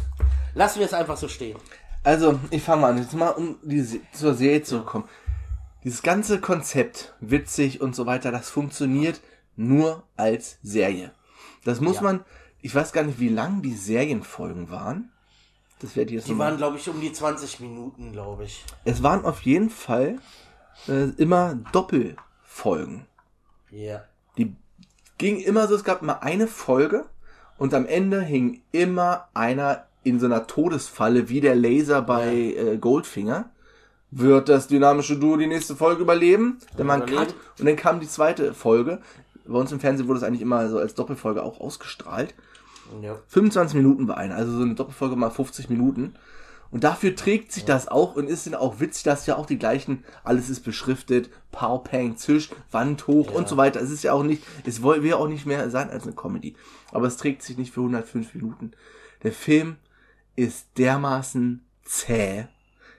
Lassen wir es einfach so stehen. Also, ich fange mal an. Jetzt mal, um die, Se- zur Serie zurückzukommen. Dieses ganze Konzept, witzig und so weiter, das funktioniert nur als Serie. Das muss Ja. man, ich weiß gar nicht, wie lang die Serienfolgen waren. Das werde ich jetzt Die noch mal- waren, glaube ich, um die 20 Minuten, glaube ich. Es waren auf jeden Fall äh, immer Doppelfolgen. Ja. Die ging immer so, es gab immer eine Folge und am Ende hing immer einer in so einer Todesfalle wie der Laser bei äh, Goldfinger. Wird das dynamische Duo die nächste Folge überleben? Dann war ein überleben. Cut und dann kam die zweite Folge. Bei uns im Fernsehen wurde es eigentlich immer so als Doppelfolge auch ausgestrahlt. Ja. 25 Minuten war eine, also so eine Doppelfolge mal 50 Minuten. Und dafür trägt sich das auch und ist dann auch witzig, dass ja auch die gleichen, alles ist beschriftet, Pow, Pang, Zisch, Wand hoch und so weiter. Es ist ja auch nicht, es will auch nicht mehr sein als eine Comedy. Aber es trägt sich nicht für 105 Minuten. Der Film ist dermaßen zäh.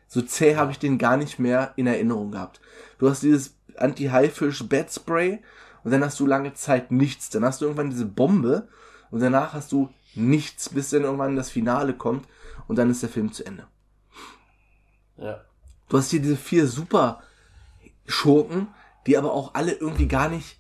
So zäh habe ich den gar nicht mehr in Erinnerung gehabt. Du hast dieses Anti-Haifisch-Bed-Spray und dann hast du lange Zeit nichts. Dann hast du irgendwann diese Bombe und danach hast du nichts, bis dann irgendwann das Finale kommt und dann ist der Film zu Ende. Ja. Du hast hier diese vier super Schurken, die aber auch alle irgendwie gar nicht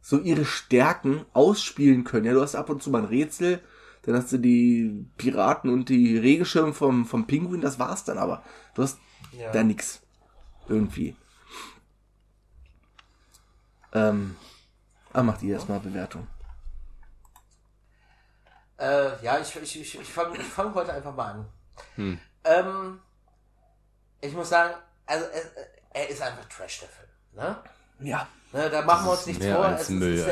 so ihre Stärken ausspielen können. Ja, du hast ab und zu mal ein Rätsel, dann hast du die Piraten und die Regenschirme vom, vom Pinguin, das war's dann aber. Du hast Ja. da nix. Irgendwie. Ähm, ah, macht ihr erstmal Bewertung. Äh, ja, ich, ich, ich, ich fange ich fang heute einfach mal an. Ähm, ich muss sagen, also er, er ist einfach Trash, der Film. Ne? Ja. Ne, da machen wir uns nichts vor. es Müll, ist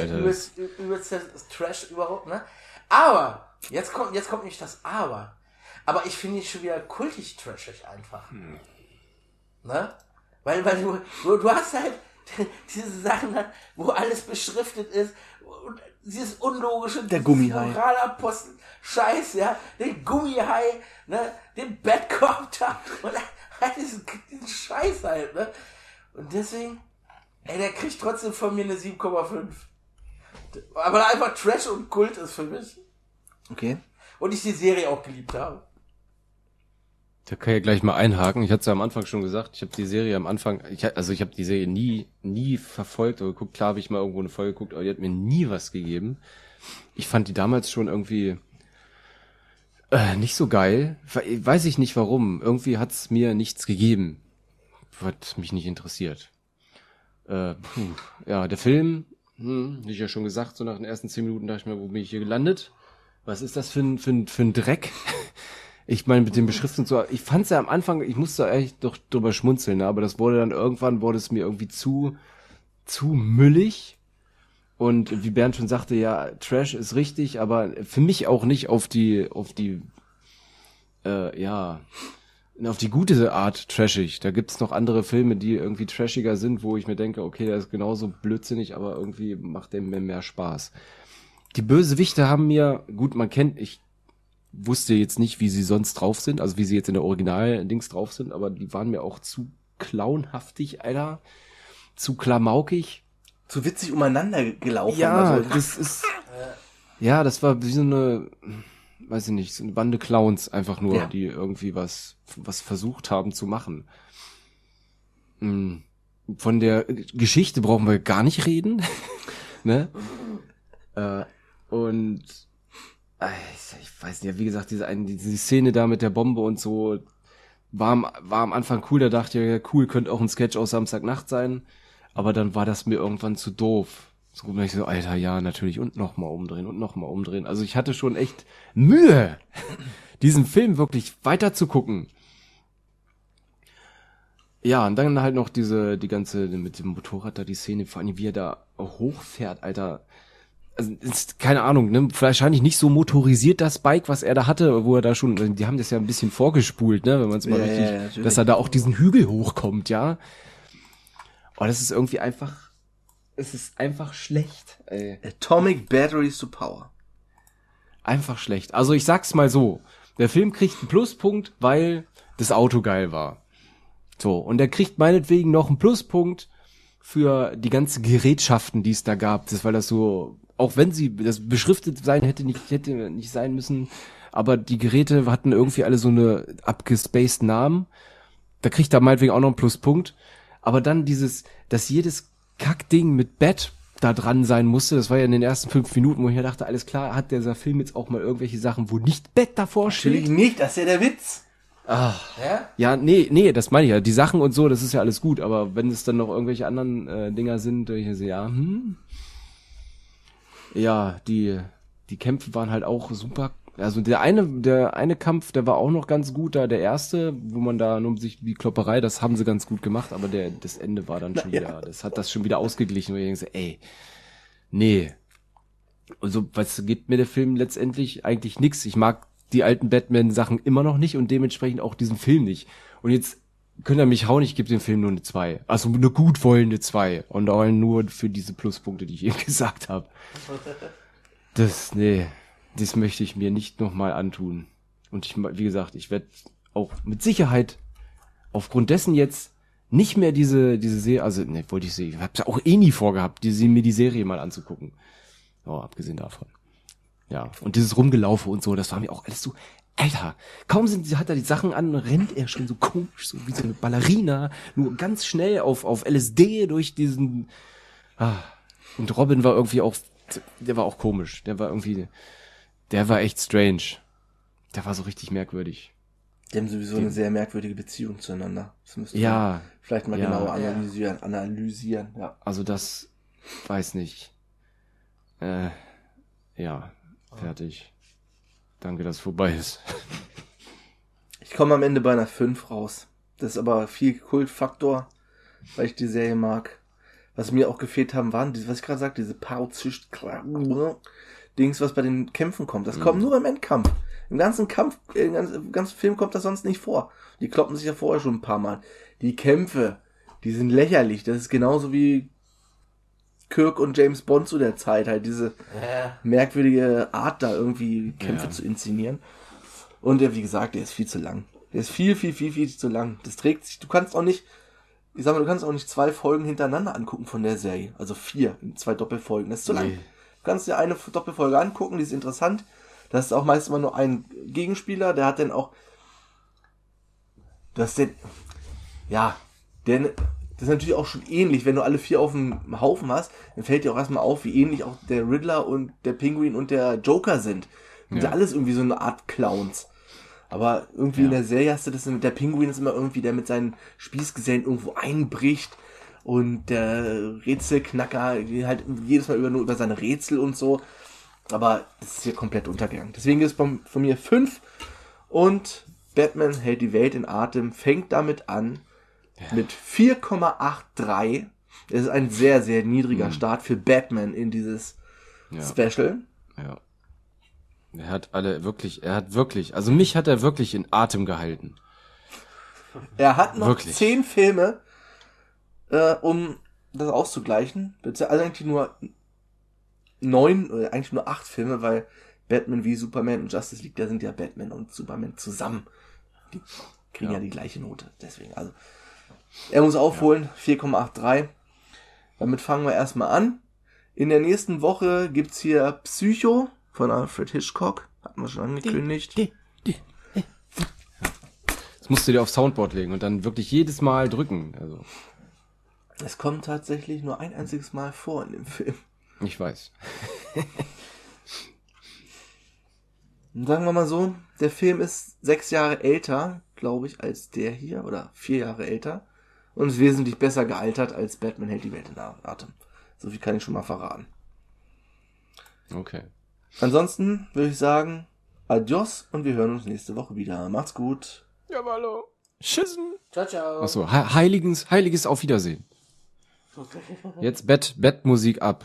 der übelste Trash überhaupt. Ne? Aber, jetzt kommt, jetzt kommt nicht das Aber. Aber ich finde ihn schon wieder kultig trashig einfach. Ne? Weil, weil du, du, du hast halt diese Sachen, wo alles beschriftet ist und dieses unlogische Der Gummihai. Moralapostel Scheiß, ja, den Gummihai, ne, den Batcopter und halt diesen, diesen Scheiß halt, ne? Und deswegen, ey, der kriegt trotzdem von mir eine 7,5. Aber einfach Trash und Kult ist für mich. Okay. Und ich die Serie auch geliebt habe. Da kann ich ja gleich mal einhaken. Ich hatte es ja am Anfang schon gesagt. Ich habe die Serie am Anfang, ich, also ich habe die Serie nie, nie verfolgt oder geguckt. Klar habe ich mal irgendwo eine Folge geguckt, aber die hat mir nie was gegeben. Ich fand die damals schon irgendwie äh, nicht so geil. We- Weiß ich nicht warum. Irgendwie hat's mir nichts gegeben, was mich nicht interessiert. Äh, puh. Ja, der Film, hm, wie ich ja schon gesagt, so nach den ersten zehn Minuten dachte ich mir, wo bin ich hier gelandet? Was ist das für ein, für ein, für ein Dreck? Ich meine, mit den Beschriften so, ich fand's ja am Anfang, ich musste echt doch drüber schmunzeln, ne? aber das wurde dann irgendwann, wurde es mir irgendwie zu, zu müllig. Und wie Bernd schon sagte, ja, Trash ist richtig, aber für mich auch nicht auf die, auf die, äh, ja, auf die gute Art trashig. Da gibt's noch andere Filme, die irgendwie trashiger sind, wo ich mir denke, okay, der ist genauso blödsinnig, aber irgendwie macht der mir mehr Spaß. Die Bösewichte haben mir, gut, man kennt, ich wusste jetzt nicht, wie sie sonst drauf sind, also wie sie jetzt in der Original-Dings drauf sind, aber die waren mir auch zu clownhaftig, Alter. Zu klamaukig. Zu witzig umeinander gelaufen. Ja, Also, das ist. Ja, das war wie so eine. weiß ich nicht, so eine Bande Clowns einfach nur, Ja. die irgendwie was, was versucht haben zu machen. Hm. Von der Geschichte brauchen wir gar nicht reden. ne? Äh, und ich, ich weiß nicht, wie gesagt, diese, eine, diese Szene da mit der Bombe und so war am, war am Anfang cool, da dachte ich, ja cool, könnte auch ein Sketch aus Samstagnacht sein, aber dann war das mir irgendwann zu doof. So bin ich so, Alter, ja, natürlich, und nochmal umdrehen und nochmal umdrehen. Also ich hatte schon echt Mühe, diesen Film wirklich weiter zu gucken. Ja, und dann halt noch diese, die ganze, mit dem Motorrad da, die Szene, vor allem wie er da hochfährt, Alter. Also, ist, keine Ahnung, ne, wahrscheinlich nicht so motorisiert das Bike, was er da hatte, wo er da schon, die haben das ja ein bisschen vorgespult, ne, wenn man es mal Ja, richtig, ja, dass er da auch diesen Hügel hochkommt, ja. Oh, das ist irgendwie einfach, es ist einfach schlecht, ey. Atomic Batteries to Power. Einfach schlecht. Also ich sag's mal so. Der Film kriegt einen Pluspunkt, weil das Auto geil war. So. Und er kriegt meinetwegen noch einen Pluspunkt für die ganzen Gerätschaften, die es da gab. Das, weil das so, auch wenn sie, das beschriftet sein hätte nicht, hätte nicht sein müssen. Aber die Geräte hatten irgendwie alle so eine abgespaced Namen. Da kriegt er meinetwegen auch noch einen Pluspunkt. Aber dann dieses, dass jedes Kackding mit Bett da dran sein musste, das war ja in den ersten fünf Minuten, wo ich mir dachte, alles klar, hat dieser Film jetzt auch mal irgendwelche Sachen, wo nicht Bett davor Natürlich steht? nicht, das ist ja der Witz. Ach, Ja? ja, nee, nee, das meine ich ja. Die Sachen und so, das ist ja alles gut, aber wenn es dann noch irgendwelche anderen äh, Dinger sind, ich so, ja, hm. Ja, die, die Kämpfe waren halt auch super. Also der eine, der eine Kampf, der war auch noch ganz gut da, der erste, wo man da nur um sich die Klopperei, das haben sie ganz gut gemacht, aber der, das Ende war dann schon ja. wieder, das hat das schon wieder ausgeglichen, wo ich denke, ey, nee. Und so, was gibt mir der Film letztendlich eigentlich nix. Ich mag die alten Batman-Sachen immer noch nicht und dementsprechend auch diesen Film nicht. Und jetzt könnt ihr mich hauen, ich gebe dem Film nur eine 2. Also eine gut wollende 2. Und auch nur für diese Pluspunkte, die ich eben gesagt habe. Das, nee, das möchte ich mir nicht nochmal antun. Und ich, wie gesagt, ich werde auch mit Sicherheit aufgrund dessen jetzt nicht mehr diese, diese Serie, also, ne, wollte ich sehen, ich hab's ja auch eh nie vorgehabt, diese, mir die Serie mal anzugucken. Oh, abgesehen davon. Ja, und dieses Rumgelaufe und so, das war mir auch alles so, Alter, kaum sind, hat er die Sachen an, rennt er schon so komisch, so wie so eine Ballerina, nur ganz schnell auf, auf LSD durch diesen, ah. Und Robin war irgendwie auch, der war auch komisch, der war irgendwie, der war echt strange. Der war so richtig merkwürdig. Die haben sowieso eine sehr merkwürdige Beziehung zueinander. Das müsste man Ja, vielleicht mal ja. genauer analysieren, analysieren, ja. also das, weiß nicht. Äh, ja, fertig. Danke, dass vorbei ist. Ich komme am Ende bei einer 5 raus. Das ist aber viel Kultfaktor, weil ich die Serie mag. Was mir auch gefehlt haben, waren, diese, was ich gerade sagte, diese Pauzisch Dings, was bei den Kämpfen kommt. Das kommt nur im Endkampf. Im ganzen Kampf, äh, im ganzen, im ganzen Film kommt das sonst nicht vor. Die kloppen sich ja vorher schon ein paar Mal. Die Kämpfe, die sind lächerlich. Das ist genauso wie Kirk und James Bond zu der Zeit. Halt diese Ja. merkwürdige Art, da irgendwie Kämpfe Ja. zu inszenieren. Und der, wie gesagt, der ist viel zu lang. Der ist viel, viel, viel, viel zu lang. Das trägt sich. Du kannst auch nicht, ich sag mal, du kannst auch nicht zwei Folgen hintereinander angucken von der Serie. Also vier, zwei Doppelfolgen. Das ist zu lang. Nee. Du kannst dir eine Doppelfolge angucken, die ist interessant. Das ist auch meist immer nur ein Gegenspieler, der hat dann auch, das ist den, ja, denn das ist natürlich auch schon ähnlich, wenn du alle vier auf dem Haufen hast, dann fällt dir auch erstmal auf, wie ähnlich auch der Riddler und der Pinguin und der Joker sind. Sind ja, alles irgendwie so eine Art Clowns. Aber irgendwie in Ja. der Serie hast du das, der Pinguin ist immer irgendwie, der mit seinen Spießgesellen irgendwo einbricht und der Rätselknacker die halt jedes Mal über, nur über seine Rätsel und so. Aber das ist hier komplett untergegangen. Deswegen ist es von, von mir 5 und Batman hält die Welt in Atem, fängt damit an mit 4,83. Das ist ein sehr, sehr niedriger Start für Batman in dieses Ja. Special. Ja. Er hat alle wirklich, er hat wirklich, also mich hat er wirklich in Atem gehalten. Er hat noch Wirklich? zehn Filme, äh, um das auszugleichen. Beziehungsweise eigentlich nur neun, oder eigentlich nur acht Filme, weil Batman wie Superman und Justice League, da sind ja Batman und Superman zusammen. Die kriegen ja, Ja. die gleiche Note. Deswegen, also. Er muss aufholen, 4,83. Damit fangen wir erstmal an. In der nächsten Woche gibt's hier Psycho von Alfred Hitchcock. Hatten wir schon angekündigt. Das musst du dir auf Soundboard legen und dann wirklich jedes Mal drücken. Also, Es kommt tatsächlich nur ein einziges Mal vor in dem Film. ich weiß. Sagen wir mal so, der Film ist sechs Jahre älter, glaube ich, als der hier, oder vier Jahre älter. Und ist wesentlich besser gealtert als Batman hält die Welt in Atem. So viel kann ich schon mal verraten. Okay. Ansonsten würde ich sagen, adios und wir hören uns nächste Woche wieder. Macht's gut. Ja, hallo. Schissen. Ciao, ciao. Achso, he heiliges, heiliges Auf Wiedersehen. Jetzt Bett, Bettmusik ab.